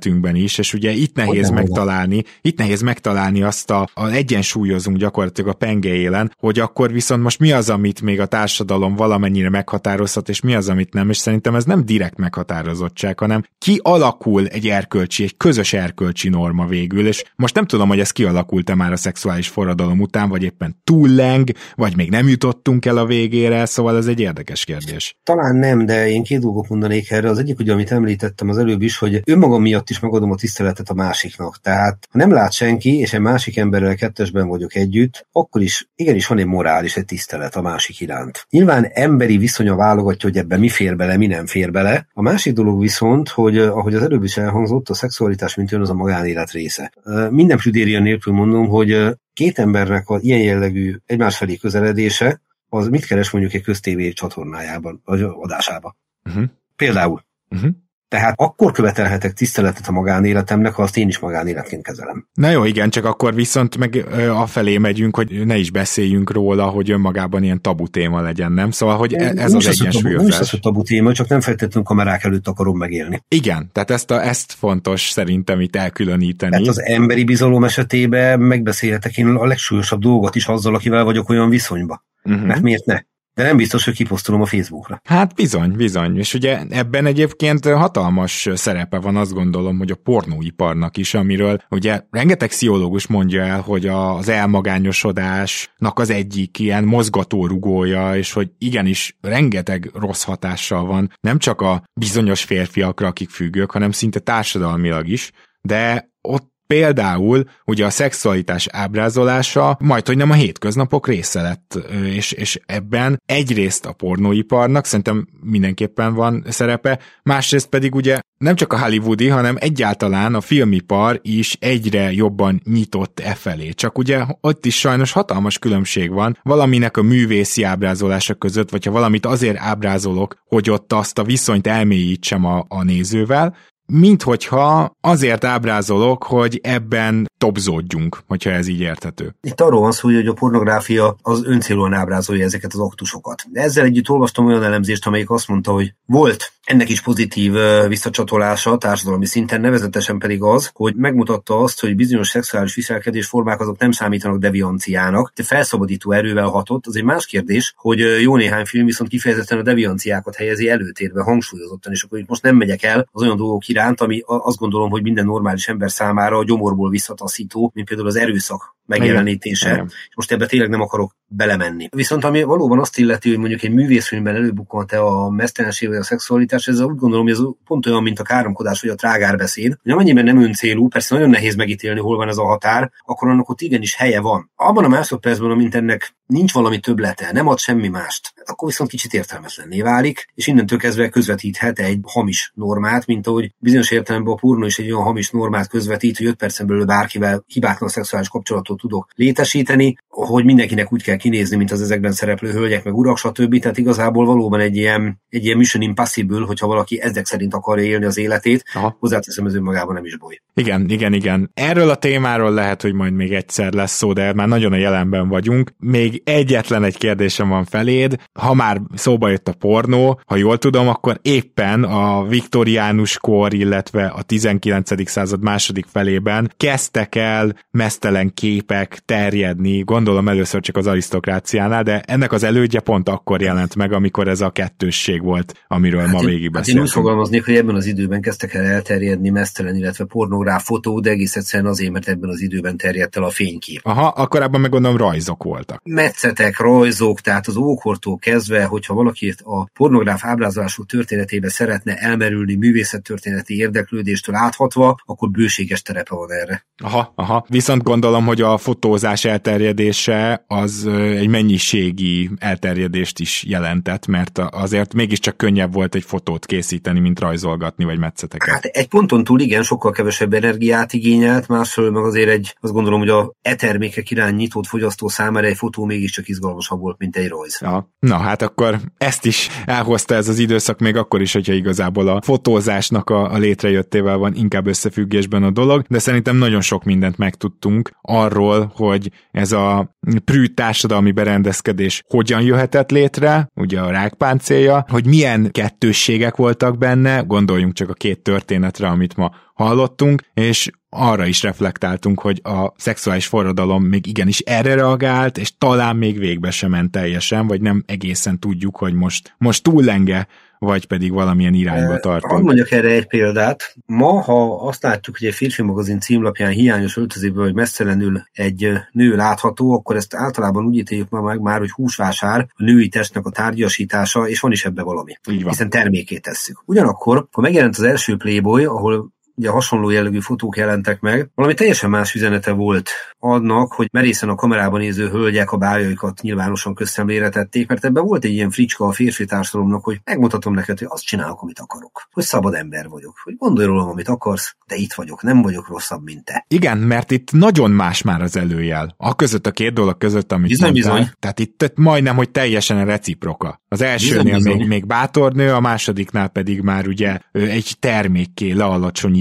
magánéletünkben is, és ugye itt nehéz Hogyan megtalálni, itt nehéz megtalálni azt a, a egyensúlyozunk gyakorlatilag a penge élen, hogy akkor viszont most mi az, amit még a társadalom valamennyire meghatározhat, és mi az, amit nem, és szerintem ez nem direkt meghatározottság, hanem ki alakul egy erkölcsi, egy közös erkölcsi norma végül, és most nem tudom, hogy ez kialakult-e már a szexuális forradalom után, vagy éppen túlleng, vagy még nem jutottunk el a végére, szóval ez egy érdekes kérdés.
Talán nem, de én két dolgot mondanék erre. Az egyik, ugye, amit említettem az előbb is, hogy önmagam miatt is megadom a tiszteletet a másiknak. Tehát, ha nem lát senki, és egy másik emberrel kettesben vagyok együtt, akkor is igenis van egy morális, egy tisztelet a másik iránt. Nyilván emberi viszonya válogatja, hogy ebben mi fér bele, mi nem fér bele. A másik dolog viszont, hogy ahogy az előbb is elhangzott, a szexualitás, mint jön, az a magánélet része minden prüdéria nélkül mondom, hogy két embernek a ilyen jellegű egymás felé közeledése, az mit keres mondjuk egy köztévé csatornájában, vagy adásában. Uh-huh. Például. Uh-huh. Tehát akkor követelhetek tiszteletet a magánéletemnek, ha azt én is magánéletként kezelem.
Na jó, igen, csak akkor viszont meg afelé megyünk, hogy ne is beszéljünk róla, hogy önmagában ilyen tabu téma legyen, nem? Szóval, hogy e- ez az egyensúlyozás. Nem
is az, hogy tabu téma, csak nem feltétlenül kamerák előtt akarom megélni.
Igen, tehát ezt, a, ezt fontos szerintem itt elkülöníteni.
Hát az emberi bizalom esetében megbeszélhetek én a legsúlyosabb dolgot is azzal, akivel vagyok olyan viszonyba. Uh-huh. Mert miért ne? De nem biztos, hogy kiposztolom a Facebookra.
Hát bizony, bizony. És ugye ebben egyébként hatalmas szerepe van, azt gondolom, hogy a pornóiparnak is, amiről ugye rengeteg pszichológus mondja el, hogy az elmagányosodásnak az egyik ilyen mozgatórugója, és hogy igenis rengeteg rossz hatással van, nem csak a bizonyos férfiakra, akik függők, hanem szinte társadalmilag is, de ott Például ugye a szexualitás ábrázolása majd, hogy nem a hétköznapok része lett, és, és ebben egyrészt a pornóiparnak szerintem mindenképpen van szerepe, másrészt pedig ugye nem csak a hollywoodi, hanem egyáltalán a filmipar is egyre jobban nyitott e felé. Csak ugye ott is sajnos hatalmas különbség van valaminek a művészi ábrázolása között, vagy ha valamit azért ábrázolok, hogy ott azt a viszonyt elmélyítsem a, a nézővel, mint hogyha azért ábrázolok, hogy ebben topzódjunk, hogyha ez így érthető.
Itt arról van szó, hogy a pornográfia az öncélúan ábrázolja ezeket az aktusokat. Ezzel együtt olvastam olyan elemzést, amelyik azt mondta, hogy volt ennek is pozitív visszacsatolása társadalmi szinten, nevezetesen pedig az, hogy megmutatta azt, hogy bizonyos szexuális viselkedés formák azok nem számítanak devianciának, de felszabadító erővel hatott. Az egy más kérdés, hogy jó néhány film viszont kifejezetten a devianciákat helyezi előtérbe hangsúlyozottan, és akkor itt most nem megyek el az olyan dolgok iránt, ami azt gondolom, hogy minden normális ember számára a gyomorból visszataszító, mint például az erőszak megjelenítése. Igen. És most ebbe tényleg nem akarok belemenni. Viszont ami valóban azt illeti, hogy mondjuk egy művészfilmben előbukkant-e a mesztelenség vagy a szexualitás, ez úgy gondolom, hogy ez pont olyan, mint a káromkodás vagy a trágárbeszéd, hogy amennyiben nem öncélú, persze nagyon nehéz megítélni, hol van ez a határ, akkor annak ott igenis helye van. Abban a másodpercben, amint ennek nincs valami töblete, nem ad semmi mást, akkor viszont kicsit értelmetlenné válik, és innentől kezdve közvetíthet egy hamis normát, mint ahogy bizonyos értelemben a pornó is egy olyan hamis normát közvetít, hogy 5 percen belül bárkivel hibátlan szexuális kapcsolatot tudok létesíteni, hogy mindenkinek úgy kell kinézni, mint az ezekben szereplő hölgyek, meg urak, stb. Tehát igazából valóban egy ilyen, egy ilyen mission impossible, hogyha valaki ezek szerint akarja élni az életét, Aha. hozzáteszem, ez önmagában nem is boly.
Igen, igen, igen. Erről a témáról lehet, hogy majd még egyszer lesz szó, de már nagyon a jelenben vagyunk. Még egyetlen egy kérdésem van feléd. Ha már szóba jött a pornó, ha jól tudom, akkor éppen a viktoriánus kor, illetve a 19. század második felében kezdtek el mesztelen képek terjedni, gondolom először csak az arisztokráciánál, de ennek az elődje pont akkor jelent meg, amikor ez a kettősség volt, amiről hát ma végig
beszélünk. Hát én úgy fogalmaznék, hogy ebben az időben kezdtek el elterjedni mesztelen, illetve pornográf fotó, de egész egyszerűen azért, mert ebben az időben terjedt el a fénykép.
Aha, akkor ebben meg gondolom rajzok voltak.
Metszetek, rajzok, tehát az ókortól kezdve, hogyha valaki a pornográf ábrázolású történetébe szeretne elmerülni művészettörténeti érdeklődéstől áthatva, akkor bőséges terepe van erre.
Aha, aha. Viszont gondolom, hogy a fotózás elterjedése az egy mennyiségi elterjedést is jelentett, mert azért mégiscsak könnyebb volt egy fotót készíteni, mint rajzolgatni, vagy metszeteket.
Hát egy ponton túl igen, sokkal kevesebb energiát igényelt, másfelől meg azért egy, azt gondolom, hogy a e-termékek irány nyitott fogyasztó számára egy fotó mégiscsak izgalmasabb volt, mint egy rajz.
Ja. Na hát akkor ezt is elhozta ez az időszak, még akkor is, hogyha igazából a fotózásnak a, a létrejöttével van inkább összefüggésben a dolog, de szerintem nagyon sok mindent megtudtunk arról, hogy ez a prű társadalmi berendezkedés hogyan jöhetett létre, ugye a rákpáncélja, hogy milyen kettősségek voltak benne, gondoljunk csak a két történetre, amit ma hallottunk, és arra is reflektáltunk, hogy a szexuális forradalom még igenis erre reagált, és talán még végbe sem ment teljesen, vagy nem egészen tudjuk, hogy most, most túllenge vagy pedig valamilyen irányba tartunk.
Hadd mondjak erre egy példát. Ma, ha azt látjuk, hogy egy férfi magazin címlapján hiányos öltözéből, hogy messzelenül egy nő látható, akkor ezt általában úgy ítéljük ma meg már, hogy húsvásár, a női testnek a tárgyasítása, és van is ebbe valami. Így van. Hiszen termékét tesszük. Ugyanakkor, ha megjelent az első Playboy, ahol ugye hasonló jellegű fotók jelentek meg. Valami teljesen más üzenete volt annak, hogy merészen a kamerában néző hölgyek a bájaikat nyilvánosan közszemlére tették, mert ebben volt egy ilyen fricska a férfi társadalomnak, hogy megmutatom neked, hogy azt csinálok, amit akarok. Hogy szabad ember vagyok. Hogy gondolj rólam, amit akarsz, de itt vagyok, nem vagyok rosszabb, mint te.
Igen, mert itt nagyon más már az előjel. A között a két dolog között, amit
Bizony,
mondtál.
bizony.
Tehát itt majdnem, hogy teljesen a reciproka. Az elsőnél
Bizony, bizony.
még, még bátornő, a másodiknál pedig már ugye egy termékké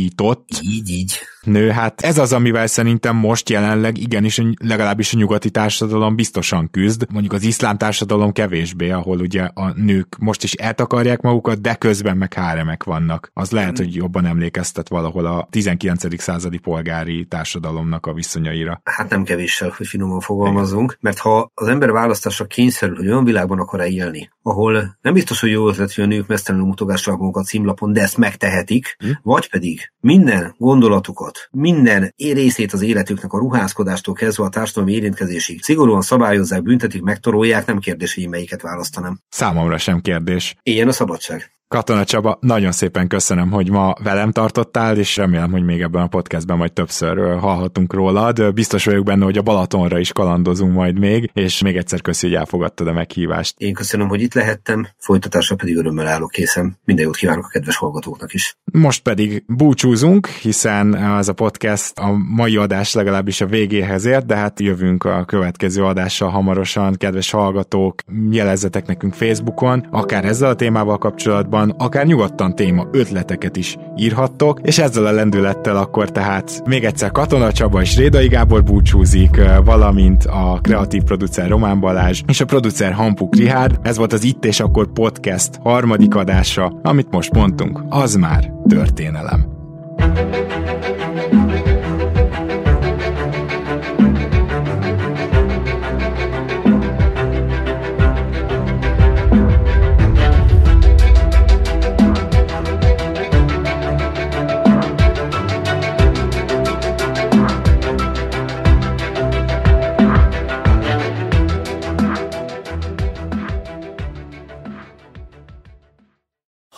lealacsonyított
Így, így.
Nő. Hát ez az, amivel szerintem most jelenleg igenis legalábbis a nyugati társadalom biztosan küzd. Mondjuk az iszlám társadalom kevésbé, ahol ugye a nők most is eltakarják magukat, de közben meg háremek vannak. Az lehet, hogy jobban emlékeztet valahol a 19. századi polgári társadalomnak a viszonyaira.
Hát nem kevéssel, hogy finoman fogalmazunk, mert ha az ember választásra kényszerül, hogy olyan világban akar-e élni, ahol nem biztos, hogy jó ötlet, hogy a nők mesztelenül mutogassák magukat címlapon, de ezt megtehetik,
Hm?
vagy pedig minden gondolatukat, minden részét az életüknek a ruházkodástól kezdve a társadalmi érintkezésig szigorúan szabályozzák, büntetik, megtorolják, nem kérdés, hogy melyiket választanám.
Számomra sem kérdés.
Ilyen a szabadság.
Katona Csaba, nagyon szépen köszönöm, hogy ma velem tartottál, és remélem, hogy még ebben a podcastben majd többször hallhatunk rólad. Biztos vagyok benne, hogy a Balatonra is kalandozunk majd még, és még egyszer köszi, hogy elfogadtad a meghívást.
Én köszönöm, hogy itt lehettem, folytatásra pedig örömmel állok készen. Minden jót kívánok a kedves hallgatóknak is.
Most pedig búcsúzunk, hiszen ez a podcast a mai adás legalábbis a végéhez ért, de hát jövünk a következő adással hamarosan. Kedves hallgatók, jelezzetek nekünk Facebookon, akár ezzel a témával kapcsolatban, akár nyugodtan téma ötleteket is írhattok, és ezzel a lendülettel akkor tehát még egyszer Katona Csaba és Rédai Gábor búcsúzik, valamint a kreatív producer Román Balázs és a producer Hampuk Rihárd. Ez volt az Itt és Akkor podcast harmadik adása, amit most mondtunk, az már történelem.